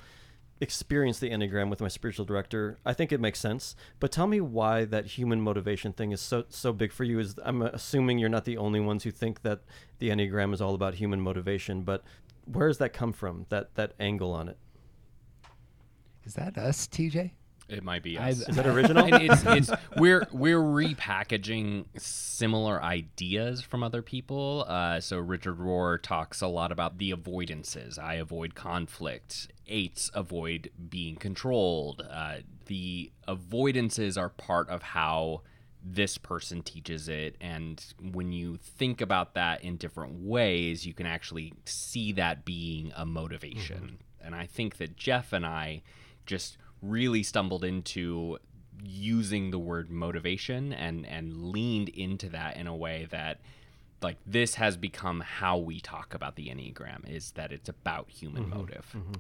experienced the Enneagram with my spiritual director, I think it makes sense. But tell me why that human motivation thing is so so big for you. Is I'm assuming you're not the only ones who think that the Enneagram is all about human motivation, but where does that come from? That that angle on it? Is that us, TJ? It might be I- us. Is that original? It's, it's we're we're repackaging similar ideas from other people. Uh, so Richard Rohr talks a lot about the avoidances. I avoid conflict. Eights avoid being controlled. Uh, the avoidances are part of how this person teaches it and when you think about that in different ways you can actually see that being a motivation and i think that jeff and i just really stumbled into using the word motivation and and leaned into that in a way that like this has become how we talk about the enneagram is that it's about human mm-hmm. motive. Mm-hmm.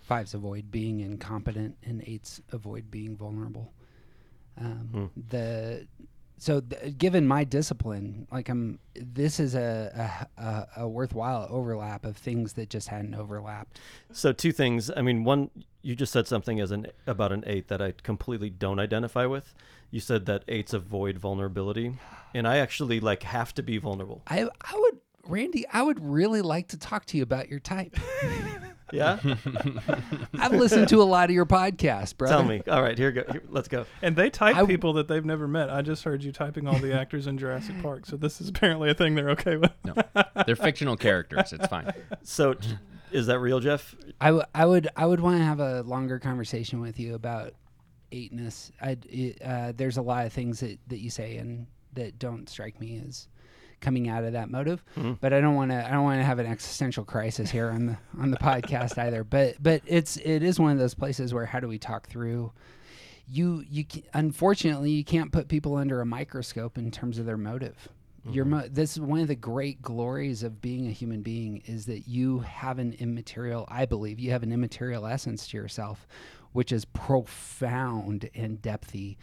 Fives avoid being incompetent, and eights avoid being vulnerable. Um, hmm. The so th- given my discipline, like I'm, this is a, a a a worthwhile overlap of things that just hadn't overlapped. So two things. I mean, one, you just said something as an about an eight that I completely don't identify with. You said that eights avoid vulnerability, and I actually like have to be vulnerable. I I would Randy, I would really like to talk to you about your type. Yeah, I've listened to a lot of your podcast, bro. tell me. All right, here go. Here, let's go. And they type I w- people that they've never met. I just heard you typing all the actors in Jurassic Park, so this is apparently a thing they're okay with. no they're fictional characters it's fine So, is that real, Jeff? I, w- I would I would want to have a longer conversation with you about eightness. I uh, there's a lot of things that, that you say and that don't strike me as coming out of that motive. Mm-hmm. But I don't want to I don't want to have an existential crisis here on the on the podcast either. But but it's it is one of those places where how do we talk through you you unfortunately you can't put people under a microscope in terms of their motive. Your mm-hmm. mo- this is one of the great glories of being a human being is that you have an immaterial I believe you have an immaterial essence to yourself which is profound and depthy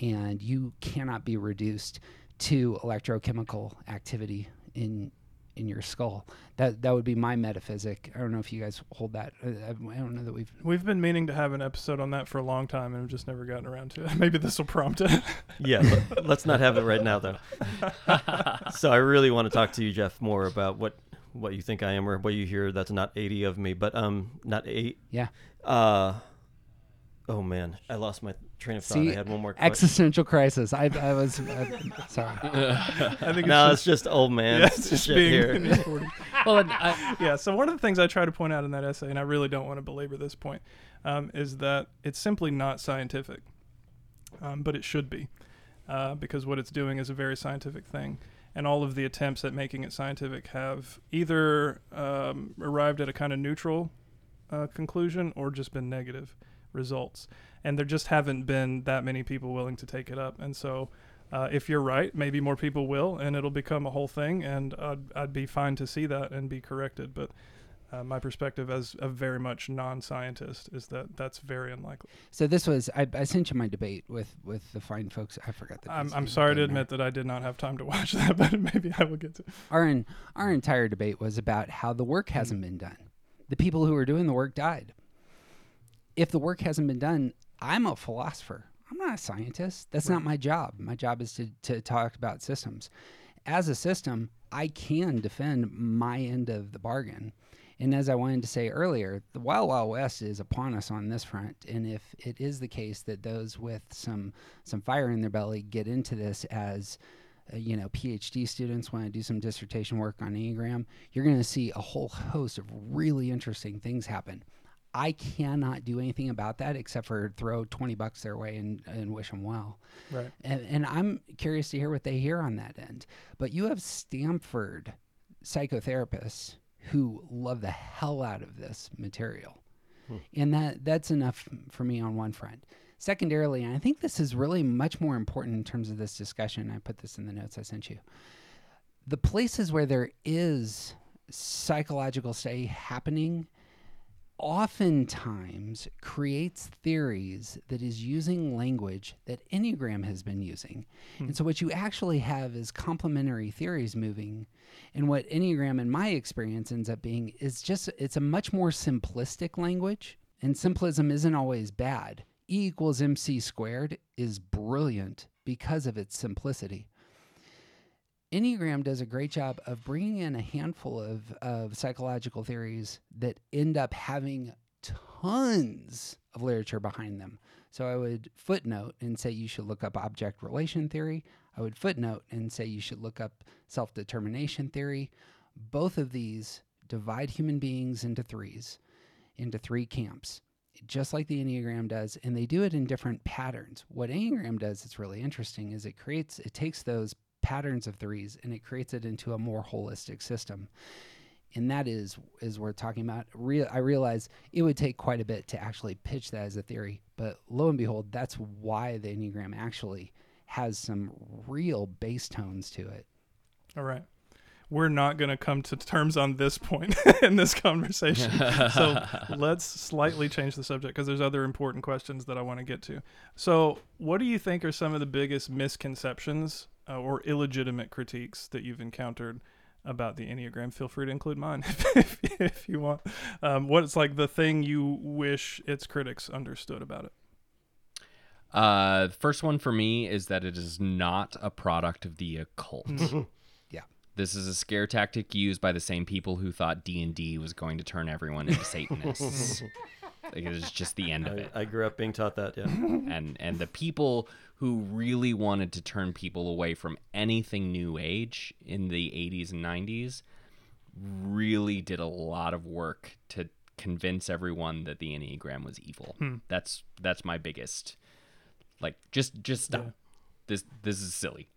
and you cannot be reduced to electrochemical activity in in your skull. That that would be my metaphysic. I don't know if you guys hold that. Uh, I, I don't know that we've We've been meaning to have an episode on that for a long time, and we've just never gotten around to it. Maybe this will prompt it. Yeah, let, let's not have it right now, though. so I really want to talk to you, Jeff, more about what what you think I am or what you hear. That's not eighty of me, but um, not eight. yeah. Uh, oh man, I lost my train of thought. See, I had one more. question. existential crisis. I I was uh, sorry. I think it's No, just, it's just old man yeah, it's just shit being here. in his 40s. well I, yeah so one of the things i try to point out in that essay and i really don't want to belabor this point um, is that it's simply not scientific um, but it should be uh, because what it's doing is a very scientific thing and all of the attempts at making it scientific have either um, arrived at a kind of neutral uh, conclusion or just been negative results and there just haven't been that many people willing to take it up and so uh, if you're right, maybe more people will, and it'll become a whole thing, and I'd, I'd be fine to see that and be corrected. But uh, my perspective as a very much non-scientist is that that's very unlikely. So this was I, I sent you my debate with with the fine folks. I forgot the. I'm. I'm sorry to admit that I did not have time to watch that, but maybe I will get to. our our entire debate was about how the work hasn't been done. The people who were doing the work died. If the work hasn't been done, I'm a philosopher. I'm not a scientist. That's not my job. My job is to, to talk about systems. As a system, I can defend my end of the bargain. And as I wanted to say earlier, the Wild Wild West is upon us on this front. And if it is the case that those with some some fire in their belly get into this as uh, you know, PhD students want to do some dissertation work on Enneagram, you're going to see a whole host of really interesting things happen. I cannot do anything about that except for throw 20 bucks their way and, and wish them well. Right. And, and I'm curious to hear what they hear on that end. But you have Stanford psychotherapists who love the hell out of this material. Hmm. And that that's enough for me on one front. Secondarily, and I think this is really much more important in terms of this discussion. I put this in the notes I sent you. The places where there is psychological study happening oftentimes creates theories that is using language that Enneagram has been using. Hmm. And so what you actually have is complementary theories moving. And what Enneagram in my experience ends up being is just it's a much more simplistic language. And simplism isn't always bad. E equals MC squared is brilliant because of its simplicity. Enneagram does a great job of bringing in a handful of, of psychological theories that end up having tons of literature behind them. So I would footnote and say you should look up object relation theory. I would footnote and say you should look up self determination theory. Both of these divide human beings into threes, into three camps, just like the Enneagram does, and they do it in different patterns. What Enneagram does, it's really interesting, is it creates, it takes those patterns of threes and it creates it into a more holistic system. And that is is we're talking about. Real, I realize it would take quite a bit to actually pitch that as a theory, but lo and behold, that's why the Enneagram actually has some real bass tones to it. All right. We're not going to come to terms on this point in this conversation. so let's slightly change the subject because there's other important questions that I want to get to. So, what do you think are some of the biggest misconceptions uh, or illegitimate critiques that you've encountered about the Enneagram? Feel free to include mine if, if you want. Um, what's like the thing you wish its critics understood about it? Uh, the first one for me is that it is not a product of the occult. Yeah. This is a scare tactic used by the same people who thought D and D was going to turn everyone into Satanists. like it is just the end of it. I, I grew up being taught that. Yeah. and and the people who really wanted to turn people away from anything new age in the 80s and 90s really did a lot of work to convince everyone that the enneagram was evil hmm. that's that's my biggest like just just stop this this is silly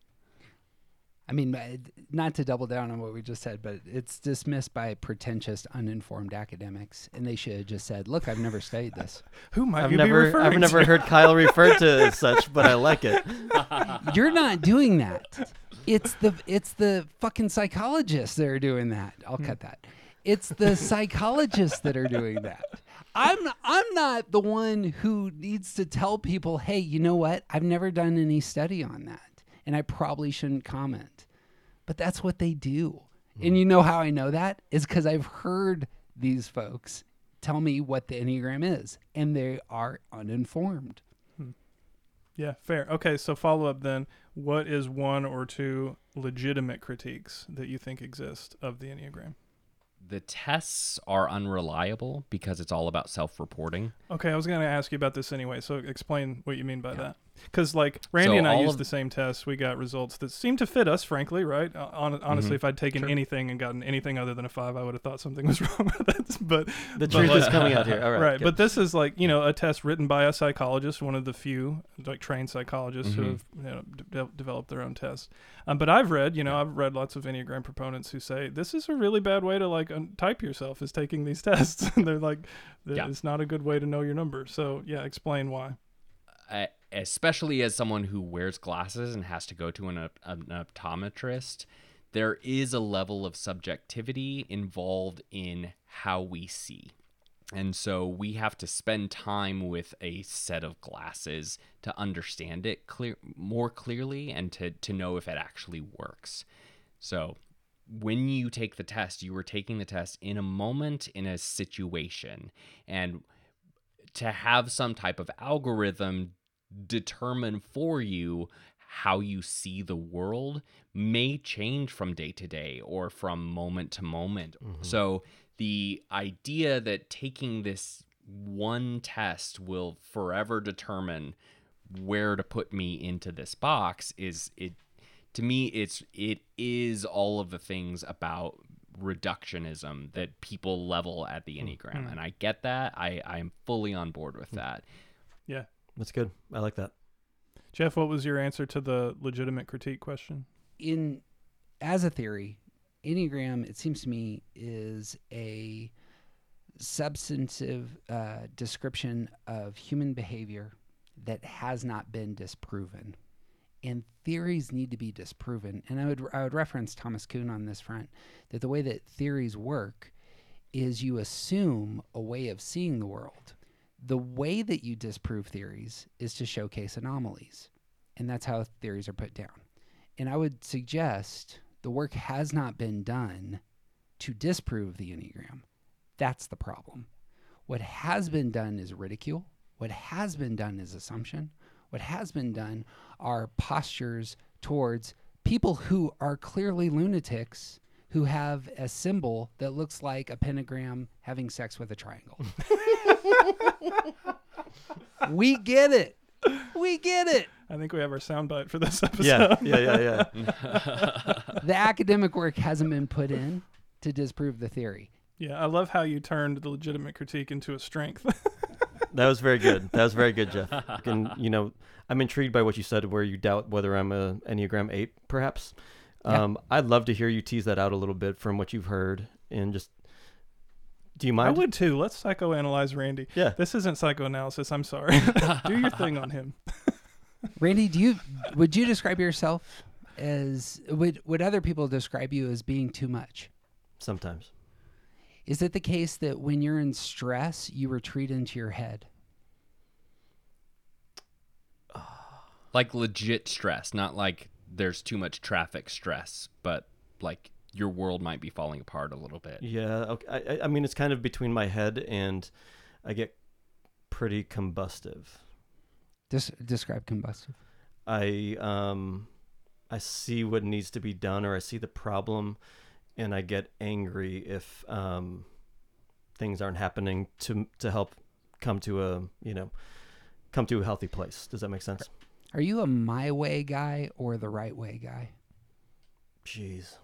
I mean, uh, not to double down on what we just said, but it's dismissed by pretentious, uninformed academics, and they should have just said, "Look, I've never studied this." Who might I've you be never, referring I've never heard Kyle referred to as such, but I like it. You're not doing that. It's the it's the fucking psychologists that are doing that. I'll cut that. It's the psychologists that are doing that. I'm I'm not the one who needs to tell people, "Hey, you know what? I've never done any study on that, and I probably shouldn't comment." But that's what they do. And mm. you know how I know that is cuz I've heard these folks tell me what the Enneagram is, and they are uninformed. Hmm. Yeah, fair. Okay, so follow up then. What is one or two legitimate critiques that you think exist of the Enneagram? the tests are unreliable because it's all about self-reporting Okay, I was going to ask you about this anyway, so explain what you mean by that. Because, like, Randy So and I used of- the same test. We got results that seemed to fit us, frankly, right? Uh, hon- honestly, Mhm. if I'd taken Sure. anything and gotten anything other than a five, I would have thought something was wrong with it. But The but truth like- is coming out here. All right. right, good. but this is like you know a test written by a psychologist, one of the few like trained psychologists who Mhm. have you know, de- developed their own test. Um, but I've read, you know, I've read lots of Enneagram proponents who say this is a really bad way to like un- type yourself is taking these tests. and they're like, Yeah. it's not a good way to know your number. So yeah, explain why. uh, especially as someone who wears glasses and has to go to an, an optometrist, there is a level of subjectivity involved in how we see. And so we have to spend time with a set of glasses to understand it clear more clearly and to, to know if it actually works. So when you take the test, you are taking the test in a moment in a situation. And to have some type of algorithm determine for you how you see the world may change from day to day or from moment to moment. Mm-hmm. So the idea that taking this one test will forever determine where to put me into this box is it to me it's it is all of the things about reductionism that people level at the enneagram. Mm-hmm. And i get that. I i am fully on board with mm-hmm. that. Yeah, That's good. I like that. Jeff, what was your answer to the legitimate critique question? in as a theory, Enneagram, it seems to me, is a substantive uh, description of human behavior that has not been disproven. And theories need to be disproven. And I would I would reference Thomas Kuhn on this front that the way that theories work is you assume a way of seeing the world. The way that you disprove theories is to showcase anomalies. And that's how theories are put down. And I would suggest the work has not been done to disprove the Enneagram. That's the problem. What has been done is ridicule. What has been done is assumption. What has been done are postures towards people who are clearly lunatics who have a symbol that looks like a pentagram having sex with a triangle. we get it. We get it. I think we have our soundbite for this episode. Yeah, yeah, yeah, yeah. The academic work hasn't been put in to disprove the theory. Yeah, I love how you turned the legitimate critique into a strength. That was very good. That was very good, Jeff. And you know, I'm intrigued by what you said, where you doubt whether I'm a Enneagram Eight, perhaps. Yeah. Um, I'd love to hear you tease that out a little bit from what you've heard, and just do you mind? I would too. Let's psychoanalyze Randy. Yeah. This isn't psychoanalysis. I'm sorry. Do your thing on him. Randy, do you would you describe yourself as would would other people describe you as being too much? Sometimes. Is it the case that when you're in stress, you retreat into your head? like legit stress, not like there's too much traffic stress, but like your world might be falling apart a little bit. Yeah. Okay. I, I- I mean, it's kind of between my head and I get pretty combustive. Des- describe combustive. I um I see what needs to be done or I see the problem and I get angry if um things aren't happening to to help come to a, you know, come to a healthy place. Does that make sense? Are you a my way guy or the right way guy? Jeez.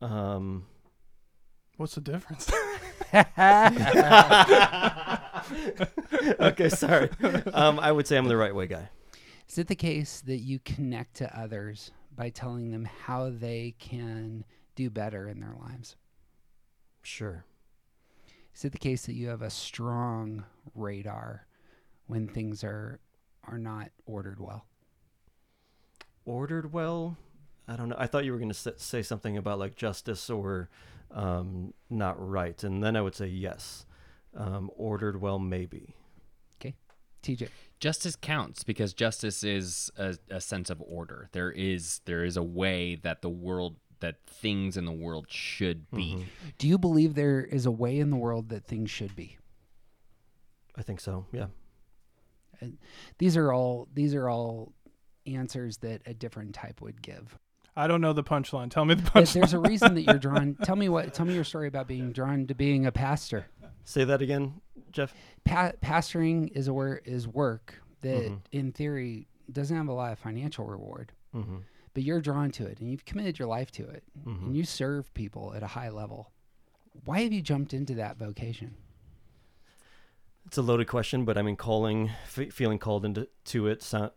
Um What's the difference? okay, sorry. Um I would say I'm the right way guy. Is it the case that you connect to others by telling them how they can do better in their lives? Sure. Is it the case that you have a strong radar when things are are not ordered well? Ordered well? I don't know. I thought you were going to say something about like justice or um, not right, and then I would say yes. Um, ordered well, maybe. Okay, TJ. Justice counts because justice is a, a sense of order. There is there is a way that the world that things in the world should be. Mhm. Do you believe there is a way in the world that things should be? I think so. Yeah. These are all these are all answers that a different type would give. I don't know the punchline. Tell me the punchline. there's a reason that you're drawn. Tell me what. Tell me your story about being drawn to being a pastor. Say that again, Jeff. Pa- pastoring is a wor- is work that, Mhm. in theory, doesn't have a lot of financial reward, Mm-hmm. but you're drawn to it and you've committed your life to it, Mhm. and you serve people at a high level. Why have you jumped into that vocation? It's a loaded question, but I mean, calling, f- feeling called into to it, so,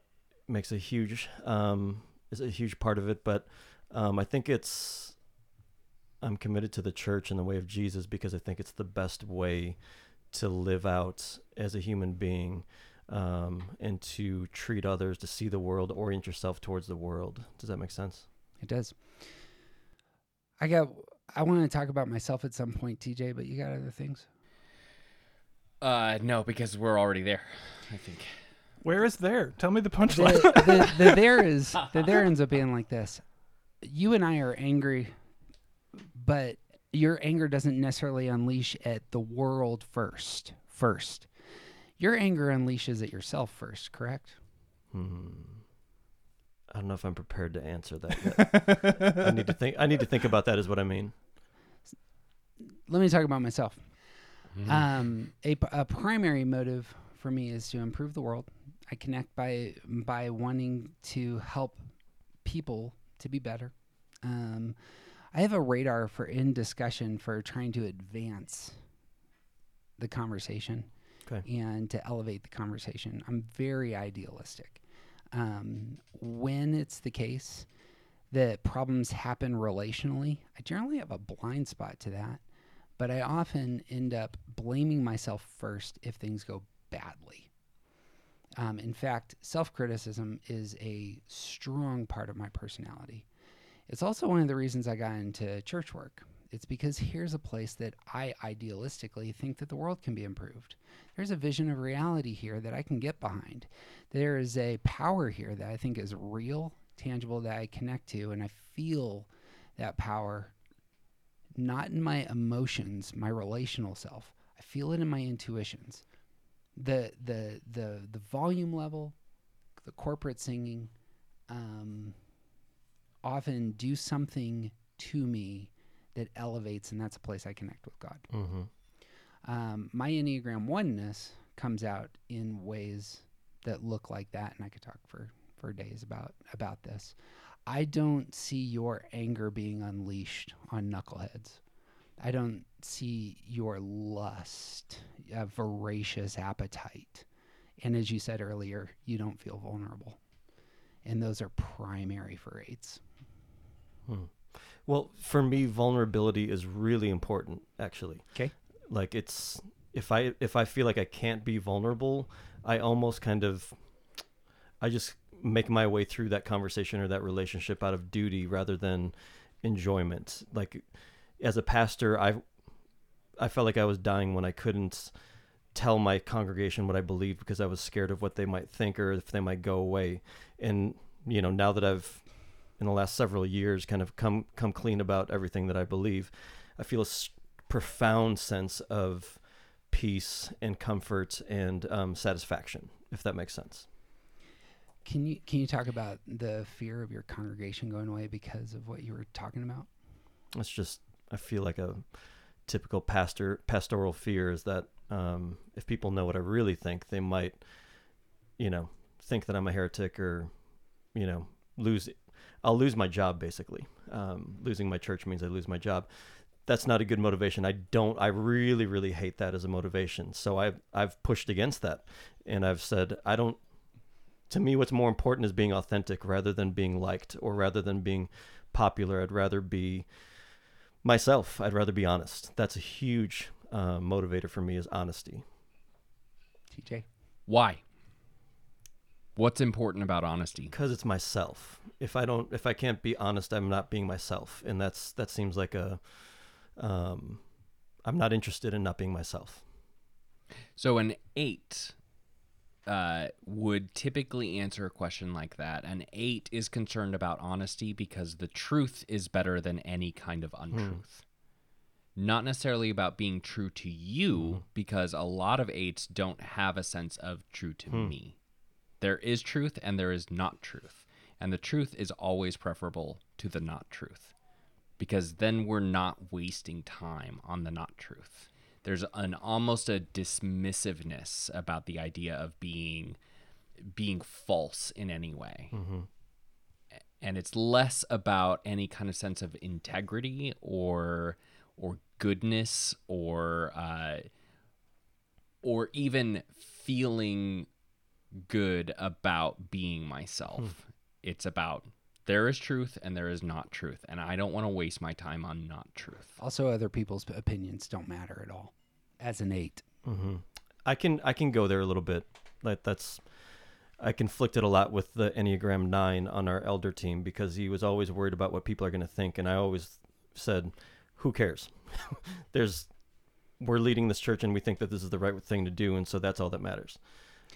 makes a huge um, is a huge part of it. But um, I think it's I'm committed to the church and the way of Jesus because I think it's the best way to live out as a human being um, and to treat others, to see the world, orient yourself towards the world. Does that make sense? It does. I got. I want to talk about myself at some point, TJ, but you got other things. Uh, no, because we're already there. I think. Where is there? Tell me the the, punchline. the, the there is the there ends up being like this. You and I are angry, but your anger doesn't necessarily unleash at the world first. First, your anger unleashes at yourself first. Correct? Hmm. I don't know if I'm prepared to answer that yet. I need to think. I need to think about that. Is what I mean. Let me talk about myself. Mhm. Um, a, a primary motive for me is to improve the world. I connect by by wanting to help people to be better. Um, I have a radar for in discussion for trying to advance the conversation Okay. and to elevate the conversation. I'm very idealistic. Um, when it's the case that problems happen relationally, I generally have a blind spot to that but I often end up blaming myself first if things go badly. Um, in fact, self criticism is a strong part of my personality. It's also one of the reasons I got into church work. It's because here's a place that I idealistically think that the world can be improved. There's a vision of reality here that I can get behind. There is a power here that I think is real, tangible, that I connect to, and I feel that power not in my emotions, my relational self. I feel it in my intuitions. The the the the volume level, the corporate singing, um, often do something to me that elevates, and that's a place I connect with God. Mm-hmm. Um, my Enneagram oneness comes out in ways that look like that, and I could talk for for days about about this. I don't see your anger being unleashed on knuckleheads. I don't see your lust, a voracious appetite. And as you said earlier, you don't feel vulnerable. And those are primary for eights. Hmm. Well, for me, vulnerability is really important. actually. Okay. Like it's if I if I feel like I can't be vulnerable, I almost kind of, I just make my way through that conversation or that relationship out of duty rather than enjoyment. Like as a pastor, I I felt like I was dying when I couldn't tell my congregation what I believed because I was scared of what they might think or if they might go away. And you know, now that I've in the last several years kind of come come clean about everything that I believe, I feel a s- profound sense of peace and comfort and um, satisfaction, if that makes sense. Can you can you talk about the fear of your congregation going away because of what you were talking about? It's just I feel like a typical pastor pastoral fear is that um, if people know what I really think, they might, you know, think that I'm a heretic or, you know, lose. I'll lose my job basically. Um, losing my church means I lose my job. That's not a good motivation. I don't. I really, really hate that as a motivation. So I've I've pushed against that, and I've said I don't. To me, what's more important is being authentic rather than being liked or rather than being popular. I'd rather be myself. I'd rather be honest. That's a huge uh, motivator for me is honesty. TJ. Why? What's important about honesty? because it's myself. If I don't, if I can't be honest, I'm not being myself, and that's that seems like a, um, I'm not interested in not being myself. So an eight uh, would typically answer a question like that. An eight is concerned about honesty because the truth is better than any kind of hmm. untruth. Not necessarily about being true to you, hmm. because a lot of eights don't have a sense of true to hmm. me. There is truth and there is not truth. And the truth is always preferable to the not truth because then we're not wasting time on the not truth. There's an almost a dismissiveness about the idea of being being false in any way. And it's less about any kind of sense of integrity or or goodness or uh, or even feeling good about being myself. It's about there is truth and there is not truth, and I don't want to waste my time on not truth. Also, other people's opinions don't matter at all. As an eight, mm-hmm. I can I can go there a little bit. Like that's I conflicted a lot with the Enneagram Nine on our elder team because he was always worried about what people are going to think, and I always said, "Who cares? There's we're leading this church, and we think that this is the right thing to do, and so that's all that matters."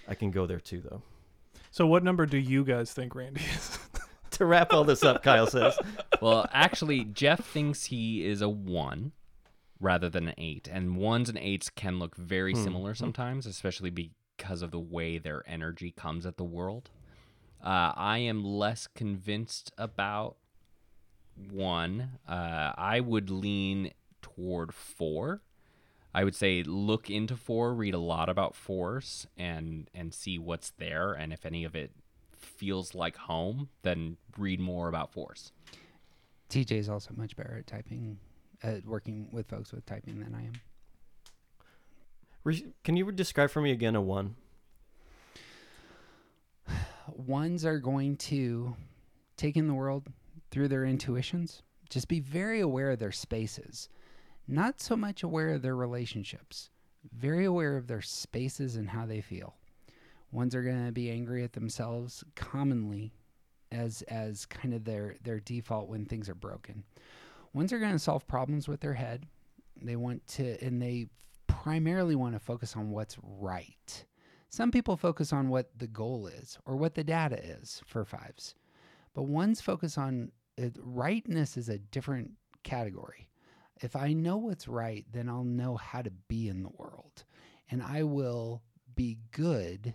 I can go there too, though. So, what number do you guys think Randy is? to wrap all this up, Kyle says, well, actually, Jeff thinks he is a one rather than an eight, and ones and eights can look very similar sometimes, especially because of the way their energy comes at the world. Uh, I am less convinced about one. Uh, I would lean toward four. I would say look into four, read a lot about fours, and and see what's there, and if any of it feels like home, then read more about Force. TJ is also much better at typing, at working with folks with typing than I am. "Can you describe for me again a one?" Ones are going to take in the world through their intuitions. Just be very aware of their spaces, not so much aware of their relationships. Very aware of their spaces and how they feel. Ones are going to be angry at themselves commonly as as kind of their their default when things are broken. Ones are going to solve problems with their head. They want to and they primarily want to focus on what's right. Some people focus on what the goal is or what the data is for fives. But ones focus on it, rightness is a different category. If I know what's right, then I'll know how to be in the world. And I will be good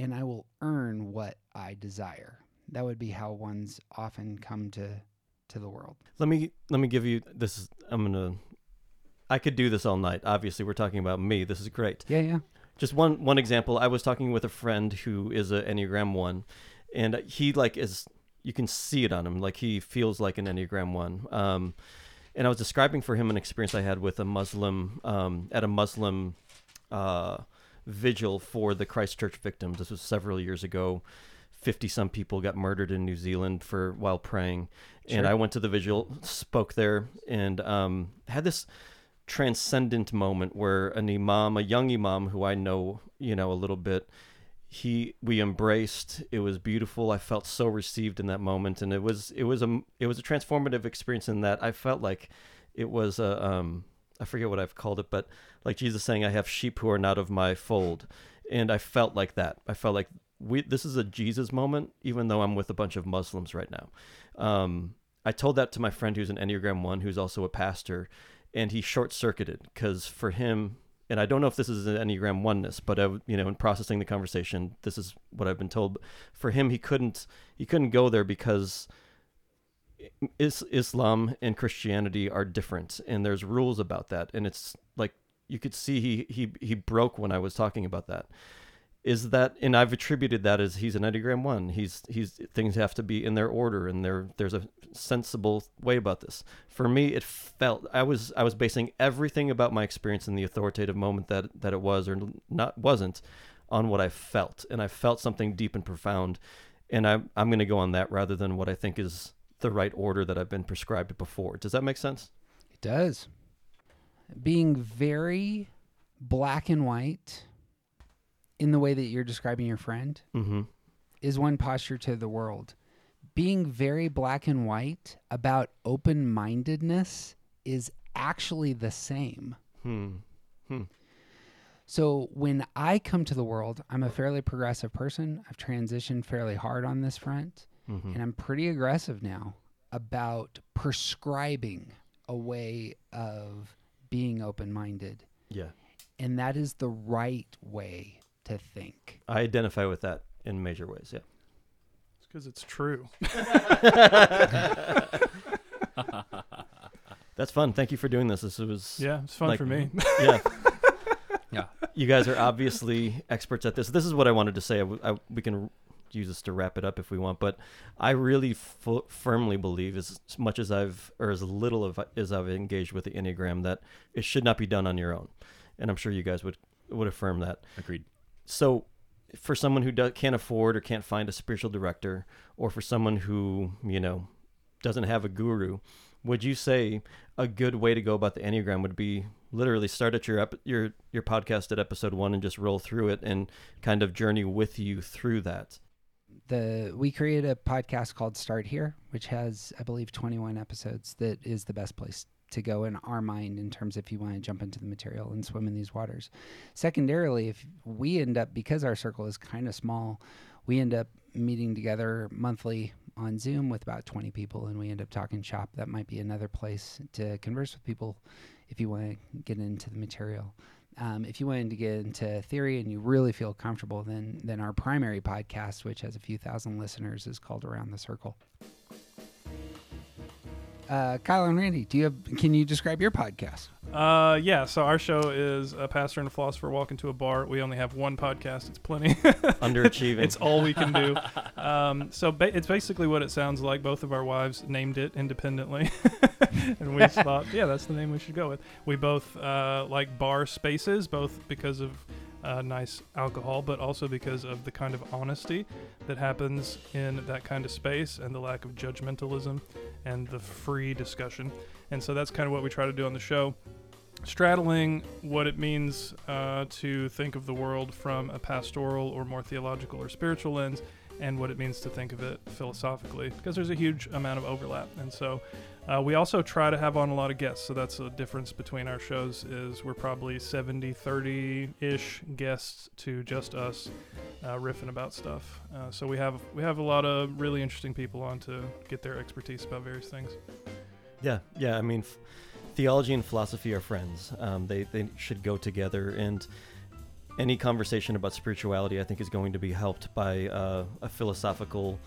and I will earn what I desire. That would be how ones often come to to the world. Let me let me give you this. Is, I'm gonna. I could do this all night. Obviously, we're talking about me. This is great. Yeah, yeah. Just one one example. I was talking with a friend who is a Enneagram one, and he like is you can see it on him. Like he feels like an Enneagram one. Um, and I was describing for him an experience I had with a Muslim um, at a Muslim uh, vigil for the Christchurch victims. This was several years ago. Fifty some people got murdered in New Zealand for while praying, and I went to the vigil, spoke there, and um, had this transcendent moment where an imam, a young imam who I know, you know, a little bit, he we embraced. It was beautiful. I felt so received in that moment, and it was it was a it was a transformative experience in that I felt like it was a um I forget what I've called it, but like Jesus saying, "I have sheep who are not of my fold," and I felt like that. I felt like we this is a Jesus moment, even though I'm with a bunch of Muslims right now. Um, I told that to my friend who's an Enneagram one, who's also a pastor, and he short circuited because for him, and I don't know if this is an Enneagram oneness, but I, you know, in processing the conversation, this is what I've been told. For him, he couldn't he couldn't go there because is, Islam and Christianity are different, and there's rules about that, and it's like you could see he he he broke when I was talking about that. Is that and I've attributed that as he's an Enneagram one. He's he's things have to be in their order, and there there's a sensible way about this. For me, it felt I was I was basing everything about my experience in the authoritative moment that that it was or not wasn't on what I felt, and I felt something deep and profound, and I I'm going to go on that rather than what I think is the right order that I've been prescribed before. Does that make sense? It does. Being very black and white in the way that you're describing your friend Mm-hmm. is one posture to the world. Being very black and white about open mindedness is actually the same. Hmm. So when I come to the world, I'm a fairly progressive person. I've transitioned fairly hard on this front, Mm-hmm. and I'm pretty aggressive now about prescribing a way of being open minded. Yeah. And that is the right way to think. I identify with that in major ways. Yeah. It's because it's true. That's fun. Thank you for doing this. This was Yeah, it's fun Like- for me. yeah. Yeah. You guys are obviously experts at this. This is what I wanted to say. I w I we can use this to wrap it up if we want, but I really f- firmly believe, as much as I've or as little of as I've engaged with the Enneagram, that it should not be done on your own, and I'm sure you guys would would affirm that. Agreed. So, for someone who do- can't afford or can't find a spiritual director, or for someone who you know doesn't have a guru, would you say a good way to go about the enneagram would be literally start at your ep- your your podcast at episode one and just roll through it and kind of journey with you through that? The we created a podcast called Start Here, which has I believe 21 episodes. That is the best place to go in our mind in terms if you want to jump into the material and swim in these waters. Secondarily, if we end up because our circle is kind of small, we end up meeting together monthly on Zoom with about 20 people and we end up talking shop. That might be another place to converse with people if you want to get into the material. Um, if you wanted to get into theory and you really feel comfortable, then then our primary podcast, which has a few thousand listeners, is called Around the Circle. Uh, Kyle and Randy, do you have? Can you describe your podcast? Uh, yeah. So our show is a pastor and a philosopher walk into a bar. We only have one podcast. It's plenty. Underachieving. it's all we can do. Um, so ba- it's basically what it sounds like. Both of our wives named it independently, and we thought, yeah, that's the name we should go with. We both uh, like bar spaces, both because of uh, nice alcohol, but also because of the kind of honesty that happens in that kind of space and the lack of judgmentalism and the free discussion. And so that's kind of what we try to do on the show straddling what it means uh, to think of the world from a pastoral or more theological or spiritual lens, and what it means to think of it philosophically because there's a huge amount of overlap and so uh, we also try to have on a lot of guests so that's a difference between our shows is we're probably 70 30 ish guests to just us uh, riffing about stuff uh, so we have we have a lot of really interesting people on to get their expertise about various things Yeah, yeah. I mean, f- theology and philosophy are friends. Um, they they should go together, and any conversation about spirituality, I think, is going to be helped by uh, a philosophical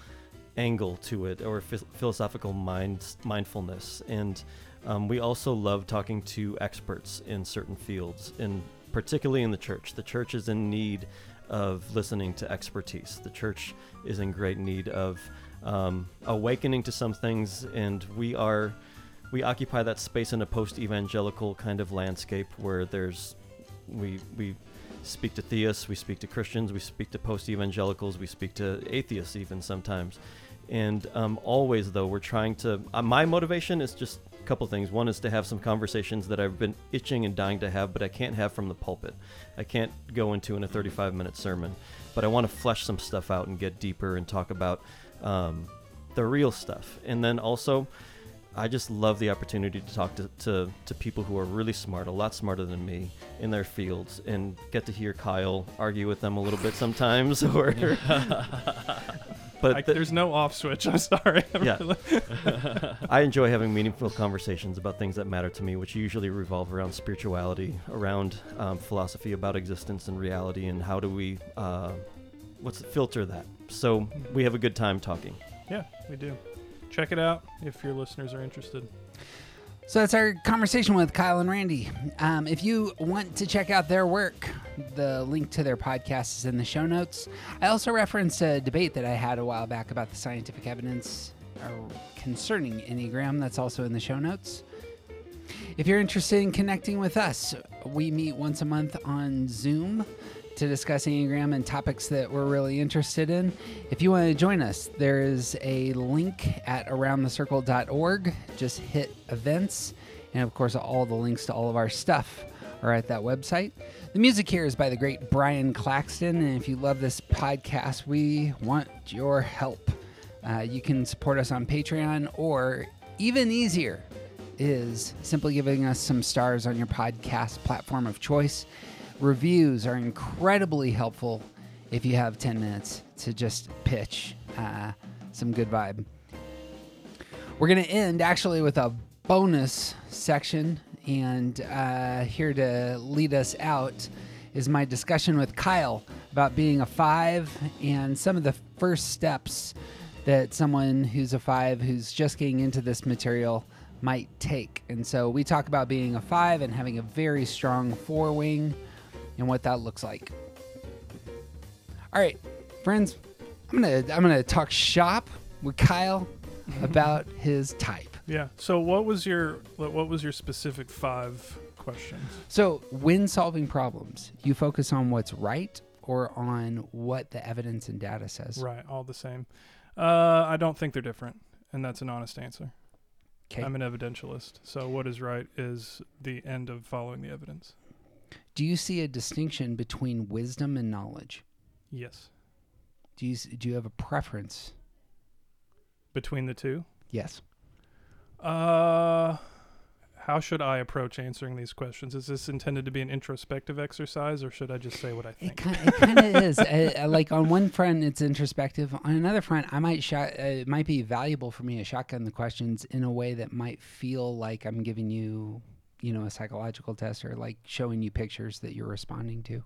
angle to it, or phil- philosophical mind mindfulness. And um, we also love talking to experts in certain fields, and particularly in the church. The church is in need of listening to expertise. The church is in great need of um, awakening to some things, and we are we occupy that space in a post-evangelical kind of landscape where there's we we speak to theists, we speak to Christians, we speak to post-evangelicals, we speak to atheists even sometimes, and um, always though we're trying to. Uh, my motivation is just a couple things. One is to have some conversations that I've been itching and dying to have, but I can't have from the pulpit. I can't go into in a 35-minute sermon, but I want to flesh some stuff out and get deeper and talk about um, the real stuff, and then also. I just love the opportunity to talk to, to, to people who are really smart, a lot smarter than me in their fields, and get to hear Kyle argue with them a little bit sometimes. Or, but I, the- there's no off switch i'm sorry Yeah. I enjoy having meaningful conversations about things that matter to me, which usually revolve around spirituality, around um, philosophy about existence and reality, and how do we, uh, what's filter that. So we have a good time talking. yeah we do check it out if your listeners are interested So that's our conversation with Kyle and Randy. Um, if you want to check out their work, the link to their podcast is in the show notes. I also referenced a debate that I had a while back about the scientific evidence concerning Enneagram. That's also in the show notes. If you're interested in connecting with us, we meet once a month on Zoom to discuss Enneagram and topics that we're really interested in. If you want to join us, there is a link at aroundthecircle.org. Just hit events, and of course, all the links to all of our stuff are at that website. The music here is by the great Brian Claxton, and if you love this podcast, we want your help. Uh, you can support us on Patreon, or even easier, is simply giving us some stars on your podcast platform of choice. Reviews are incredibly helpful if you have 10 minutes to just pitch uh, some good vibe. We're going to end actually with a bonus section, and uh, here to lead us out is my discussion with Kyle about being a five and some of the first steps that someone who's a five who's just getting into this material might take. And so we talk about being a five and having a very strong four wing and what that looks like. All right, friends, I'm gonna I'm gonna talk shop with Kyle about his type. Yeah. So what was your what was your specific five questions? So when solving problems, you focus on what's right or on what the evidence and data says. Right. All the same. Uh, I don't think they're different, and that's an honest answer. Okay. I'm an evidentialist, so what is right is the end of following the evidence. Do you see a distinction between wisdom and knowledge? Yes. Do you do you have a preference? Between the two. Yes. Uh, how should I approach answering these questions? Is this intended to be an introspective exercise, or should I just say what I It think? kind, it kind of is. Uh, uh, like on one front, it's introspective. On another front, I might shot. Uh, it might be valuable for me to shotgun the questions in a way that might feel like I'm giving you, you know, a psychological test or like showing you pictures that you're responding to.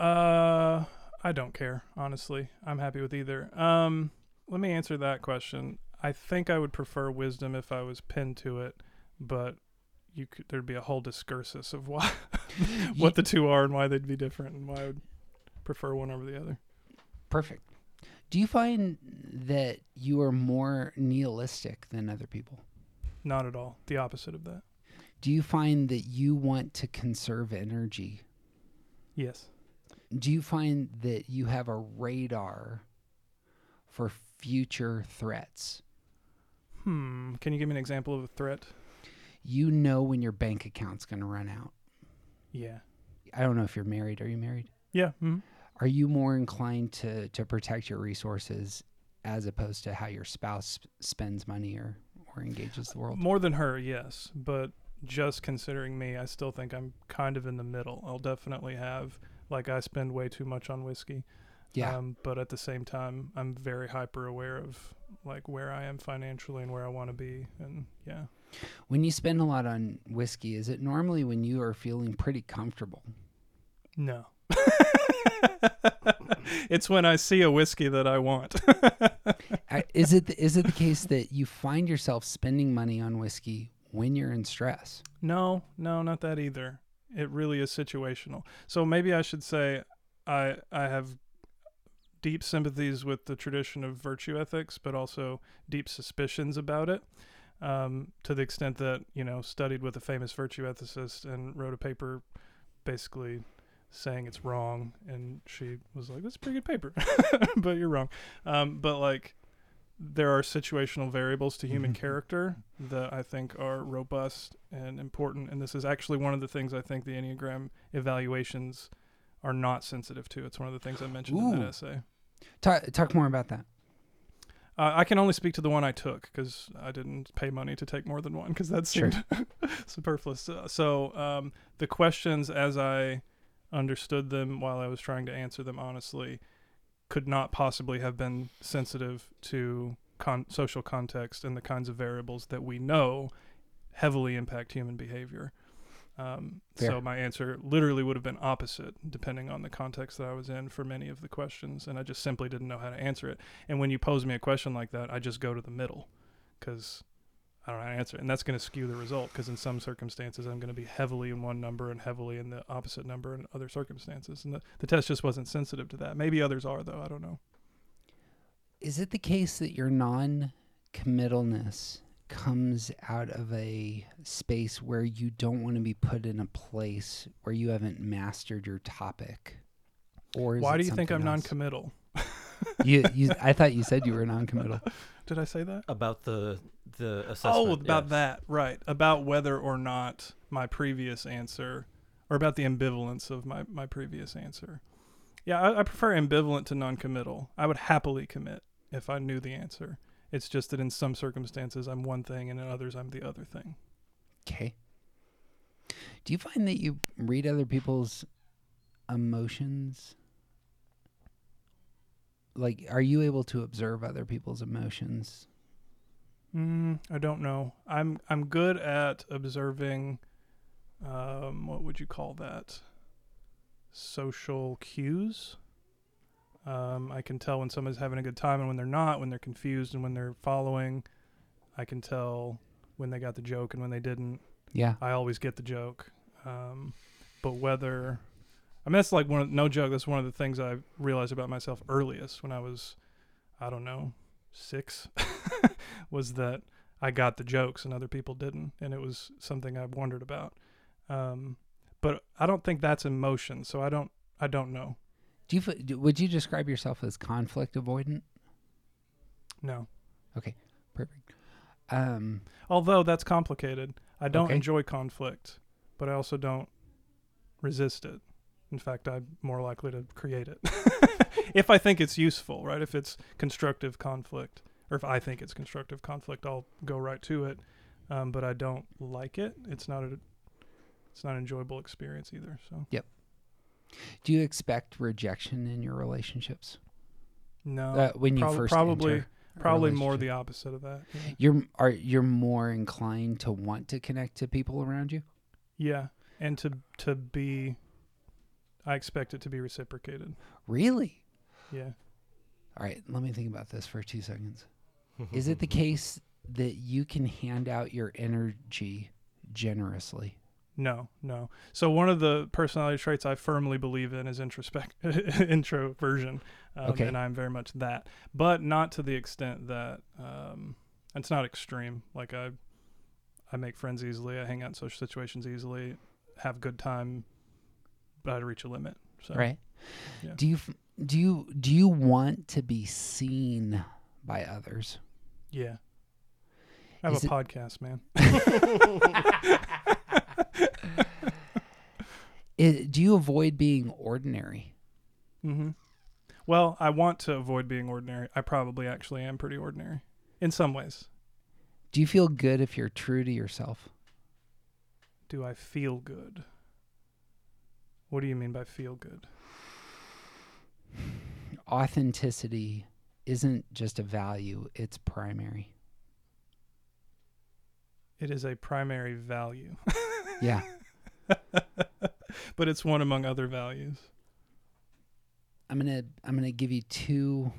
Uh, I don't care, honestly. I'm happy with either. Um, let me answer that question. I think I would prefer wisdom if I was pinned to it, but you could there'd be a whole discursus of why what the two are and why they'd be different and why I would prefer one over the other. Perfect. Do you find that you are more nihilistic than other people? Not at all. The opposite of that. Do you find that you want to conserve energy? Yes. Do you find that you have a radar for future threats? Hmm. Can you give me an example of a threat? You know when your bank account's going to run out. Yeah. I don't know if you're married. Are you married? Yeah. hmm are you more inclined to to protect your resources as opposed to how your spouse spends money or or engages the world? More than her, yes, but just considering me, I still think I'm kind of in the middle. I'll definitely have like I spend way too much on whiskey. Yeah. Um, but at the same time, I'm very hyper aware of like where I am financially and where I want to be, and yeah. when you spend a lot on whiskey, is it normally when you are feeling pretty comfortable? No. it's when I see a whiskey that I want. Is it the, is it the case that you find yourself spending money on whiskey when you're in stress? no, no, not that either. It really is situational. So maybe I should say I I have deep sympathies with the tradition of virtue ethics, but also deep suspicions about it. Um, to the extent that you know studied with a famous virtue ethicist and wrote a paper, basically saying it's wrong, and she was like, "That's a pretty good paper, but you're wrong." Um, but like, there are situational variables to human Mhm. character that I think are robust and important, and this is actually one of the things I think the Enneagram evaluations are not sensitive to. It's one of the things I mentioned in that essay. Talk, talk more about that. Uh, I can only speak to the one I took because I didn't pay money to take more than one because that Sure. seemed superfluous. Uh, so um, the questions, as I understood them while I was trying to answer them honestly, could not possibly have been sensitive to con- social context and the kinds of variables that we know heavily impact human behavior. Um, so my answer literally would have been opposite, depending on the context that I was in for many of the questions, and I just simply didn't know how to answer it. And when you pose me a question like that, I just go to the middle because I don't know how to answer. And that's going to skew the result because in some circumstances, I'm going to be heavily in one number and heavily in the opposite number in other circumstances. And the, the test just wasn't sensitive to that. Maybe others are, though. I don't know. Is it the case that your non committalness comes out of a space where you don't want to be put in a place where you haven't mastered your topic? Or is Why do you think I'm non-committal? you, you, I thought you said you were non committal. Did I say that? About the the oh, assessment. Oh, about yes. that, right? About whether or not my previous answer, or about the ambivalence of my my previous answer. Yeah, I, I prefer ambivalent to non-committal. I would happily commit if I knew the answer. It's just that in some circumstances I'm one thing, and in others I'm the other thing. Okay. Do you find that you read other people's emotions? Like, are you able to observe other people's emotions? Mm, I don't know. I'm I'm good at observing. Um, what would you call that? Social cues. Um, I can tell when someone's having a good time and when they're not, when they're confused and when they're following. I can tell when they got the joke and when they didn't. Yeah. I always get the joke. Um, but whether, I mean, that's like one of, no joke. That's one of the things I realized about myself earliest when I was, I don't know, six, was that I got the jokes and other people didn't, and it was something I wondered about. Um, but I don't think that's emotion, so I don't, I don't know. Do you would you describe yourself as conflict avoidant? No. Okay. Perfect. Um, Although that's complicated. I don't Okay. enjoy conflict, but I also don't resist it. In fact, I'm more likely to create it. if I think it's useful, right? If it's constructive conflict, or if I think it's constructive conflict, I'll go right to it. Um, but I don't like it. It's not a, it's not an enjoyable experience either. So yep. do you expect rejection in your relationships no, uh, when you prob- first probably probably more the opposite of that. Yeah. You're are you're more inclined to want to connect to people around you. yeah, and to to be, I expect it to be reciprocated. Really? Yeah. All right. Let me think about this for two seconds. Is it the case that you can hand out your energy generously? No, no. So one of the personality traits I firmly believe in is introspect introversion, um, Okay. and I'm very much that, but not to the extent that um, it's not extreme. Like I, I make friends easily. I hang out in social situations easily, have good time, but I reach a limit. So right? yeah. Do you do you do you want to be seen by others? yeah. I have Is a it- podcast, man. I do you avoid being ordinary? Mm-hmm. Well, I want to avoid being ordinary. I probably actually am pretty ordinary in some ways. Do you feel good if you're true to yourself? Do I feel good? What do you mean by feel good? Authenticity isn't just a value, it's primary. It is a primary value, Yeah. but it's one among other values. I'm gonna I'm gonna give you two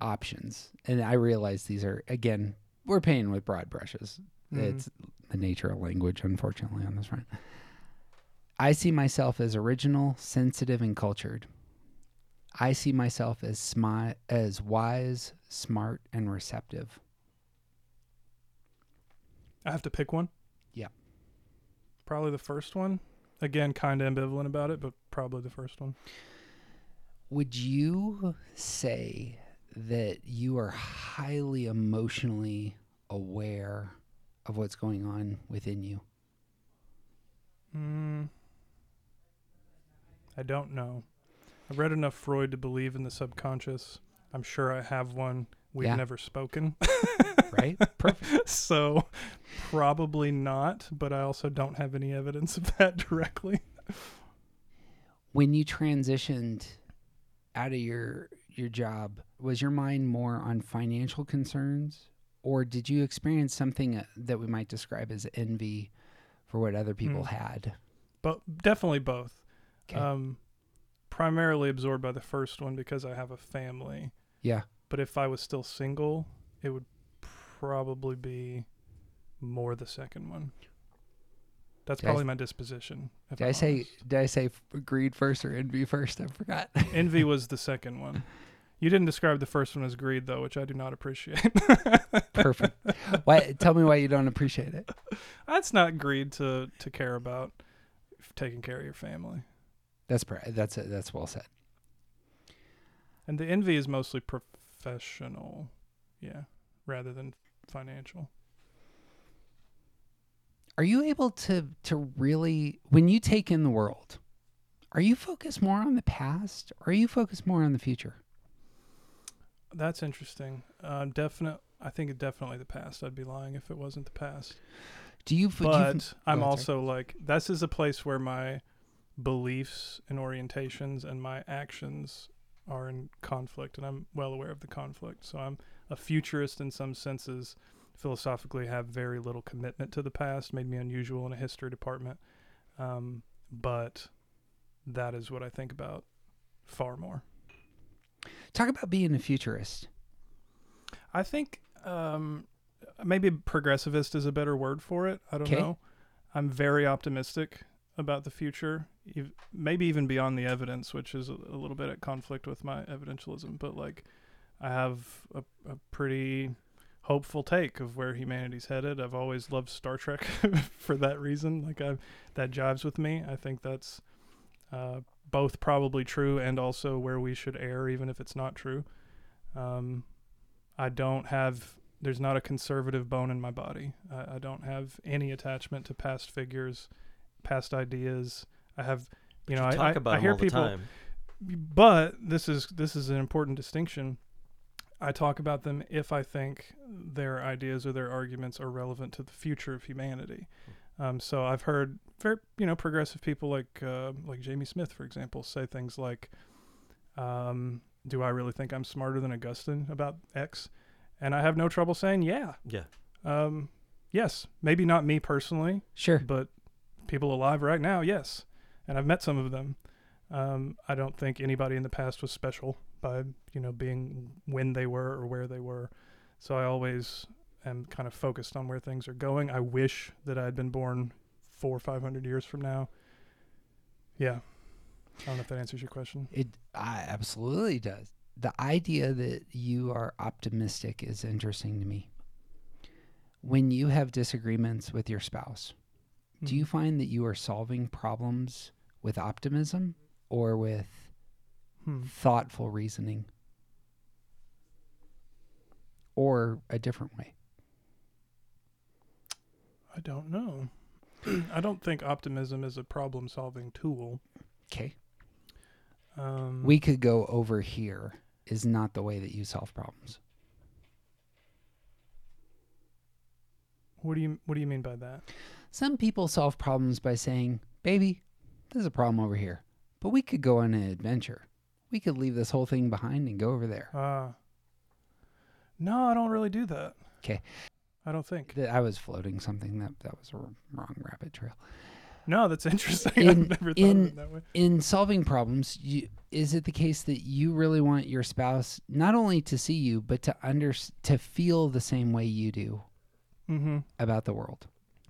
options, and I realize these are again we're painting with broad brushes. Mhm. It's the nature of language, unfortunately, on this front. I see myself as original, sensitive, and cultured. I see myself as smi- as wise, smart, and receptive. I have to pick one. Yeah. Probably the first one. Again, kind of ambivalent about it, but probably the first one. Would you say that you are highly emotionally aware of what's going on within you? Mm, I don't know. I've read enough Freud to believe in the subconscious. I'm sure I have one. We've Yeah. never spoken. Right? Perfect. so probably not, but I also don't have any evidence of that directly. when you transitioned out of your your job, was your mind more on financial concerns, or did you experience something uh, that we might describe as envy for what other people Hmm. had? But definitely both. 'Kay. Um, primarily absorbed by the first one because I have a family. Yeah. But if I was still single, it would probably be more the second one. That's Did probably s- my disposition. Did I'm I say honest. did I say greed first or envy first? I forgot. envy was the second one? You didn't describe the first one as greed though, which I do not appreciate. Perfect. Why? Tell me why you don't appreciate it. That's not greed to to care about taking care of your family. That's that's. That's well said. And the envy is mostly professional, yeah, rather than financial. Are you able to to really when you take in the world? Are you focused more on the past or are you focused more on the future? That's interesting. Uh, definite. I think definitely the past. I'd be lying if it wasn't the past. Do you? f- do you But I'm sorry. also like this is a place where my beliefs and orientations and my actions are in conflict, and I'm well aware of the conflict. So I'm a futurist in some senses. Philosophically, have very little commitment to the past. Made me unusual in a history department, um, but that is what I think about far more. talk about being a futurist. I think um, maybe progressivist is a better word for it. I don't 'Kay. know. I'm very optimistic about the future, maybe even beyond the evidence, which is a, little bit at conflict with my evidentialism. But like, I have a, a pretty hopeful take of where humanity's headed. I've always loved Star Trek for that reason. Like, I that jives with me. I think that's uh, both probably true and also where we should err, even if it's not true. Um, I don't have. There's not a conservative bone in my body. I, I don't have any attachment to past figures, past ideas. I have, you know, I, talk I, about I them hear all the people, time. but this is this is an important distinction. I talk about them if I think their ideas or their arguments are relevant to the future of humanity. Um, so I've heard very you know progressive people like uh, like Jamie Smith, for example, say things like, um, "Do I really think I'm smarter than Augustine about X?" And I have no trouble saying, "Yeah, Yeah. um, yes, maybe not me personally, Sure. but people alive right now, yes. And I've met some of them. Um, I don't think anybody in the past was special by you know being when they were or where they were. So I always am kind of focused on where things are going. I wish that I had been born four or five hundred years from now. Yeah, I don't know if that answers your question. It I absolutely does. The idea that you are optimistic is interesting to me. When you have disagreements with your spouse, do you Mhm. find that you are solving problems with optimism or with Hmm. thoughtful reasoning? Or a different way? I don't know. I don't think optimism is a problem-solving tool. Okay. Um, we could go over here is not the way that you solve problems. what do you What do you mean by that? Some people solve problems by saying, Baby, there's a problem over here, but we could go on an adventure. We could leave this whole thing behind and go over there. Uh, no, I don't really do that. Okay. I don't think. Th- I was floating something that that was a r- wrong rabbit trail. No, that's interesting. In- I've never thought in- of it that way. In solving problems, you, is it the case that you really want your spouse not only to see you, but to under to feel the same way you do Mm-hmm. about the world?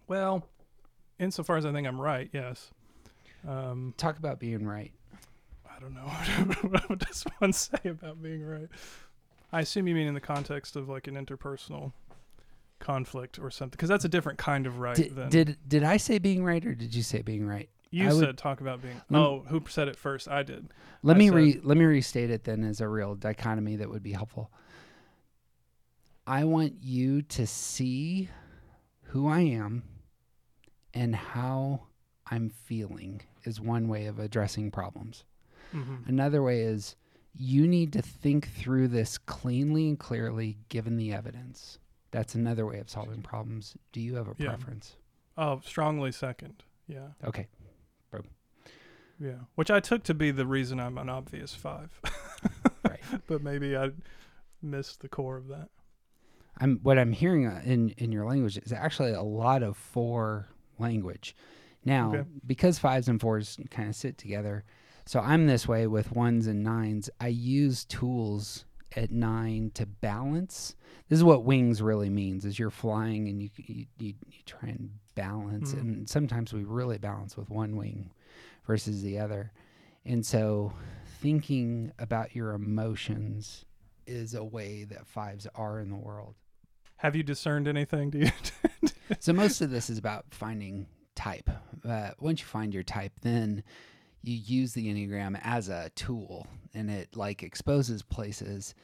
Well, insofar as I think I'm right, yes. Um, Talk about being right. I don't know. what does one say about being right? I assume you mean in the context of like an interpersonal conflict or something, because that's a different kind of right Did, than did did I say being right or did you say being right? you I would- said. Talk about being. Lem- oh, who said it first? I did. Let I me said- re let me restate it then as a real dichotomy that would be helpful. I want you to see who I am and how I'm feeling is one way of addressing problems. Mm-hmm. Another way is you need to think through this cleanly and clearly given the evidence. That's another way of solving problems. Do you have a Yeah. preference? Oh, strongly second. Yeah, Okay. yeah. Which I took to be the reason I'm an obvious five, Right. but maybe I missed the core of that. I'm what I'm hearing uh, in in your language is actually a lot of four language. Now, Okay. because fives and fours kind of sit together, so I'm this way with ones and nines. I use tools at nine to balance. This is what wings really means: is you're flying and you you you, you try and balance, Mhm. and sometimes we really balance with one wing versus the other, and so thinking about your emotions is a way that fives are in the world. Have you discerned anything? Do you? so most of this is about finding type. Uh, once you find your type, then you use the enneagram as a tool, and it like exposes places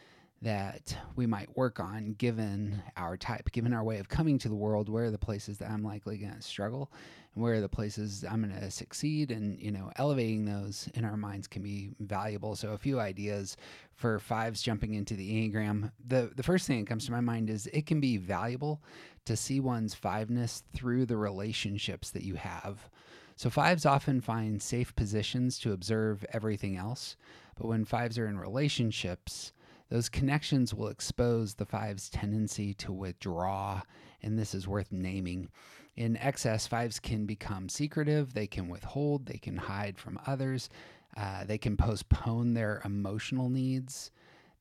that we might work on given our type, given our way of coming to the world. Where are the places that I'm likely going to struggle, where are the places I'm going to succeed? And you know, elevating those in our minds can be valuable. So a few ideas for fives jumping into the enneagram. The the first thing that comes to my mind is it can be valuable to see one's fiveness through the relationships that you have. So fives often find safe positions to observe everything else, but when fives are in relationships, those connections will expose the five's tendency to withdraw, and this is worth naming. In excess, fives can become secretive, they can withhold, they can hide from others, uh, they can postpone their emotional needs,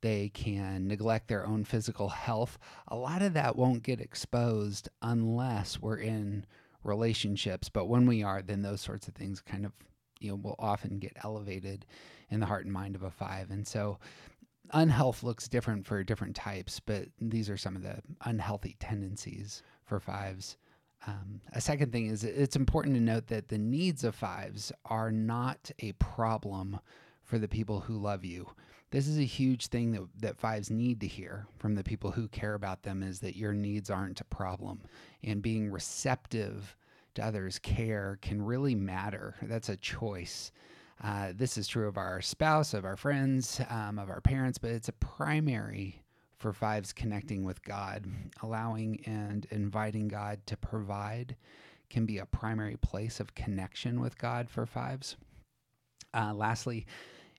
they can neglect their own physical health. A lot of that won't get exposed unless we're in relationships, but when we are, then those sorts of things kind of you know will often get elevated in the heart and mind of a five. And so unhealth looks different for different types, but these are some of the unhealthy tendencies for fives. Um, a second thing is it's important to note that the needs of fives are not a problem for the people who love you. This is a huge thing that, that fives need to hear from the people who care about them is that your needs aren't a problem. And being receptive to others' care can really matter. That's a choice. Uh, this is true of our spouse, of our friends, um, of our parents, but it's a primary for fives connecting with God. Allowing and inviting God to provide can be a primary place of connection with God for fives. Uh, lastly,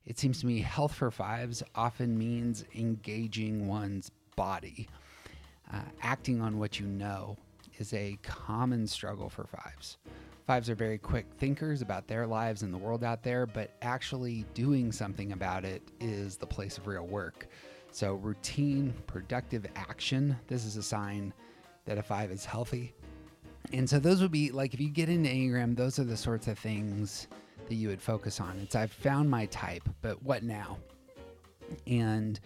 it seems to me health for fives often means engaging one's body. Uh, acting on what you know is a common struggle for fives. Fives are very quick thinkers about their lives and the world out there, but actually doing something about it is the place of real work. So, routine, productive action, this is a sign that a five is healthy. And so, those would be like if you get into Enneagram, those are the sorts of things that you would focus on. It's I've found my type, but what now? And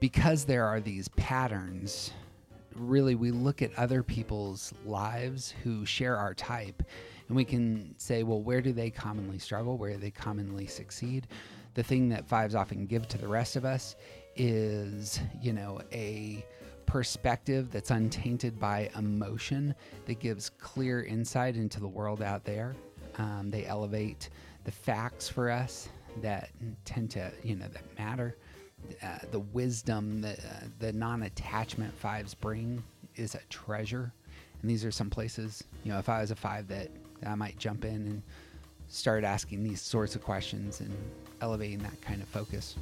because there are these patterns, really we look at other people's lives who share our type and we can say, well, where do they commonly struggle? Where do they commonly succeed? The thing that fives often give to the rest of us is, you know, a perspective that's untainted by emotion that gives clear insight into the world out there. Um, they elevate the facts for us. that tend to, you know, that matter. Uh, the wisdom that uh, the non-attachment fives bring is a treasure, and these are some places. You know, if I was a five, that I might jump in and start asking these sorts of questions and elevating that kind of focus.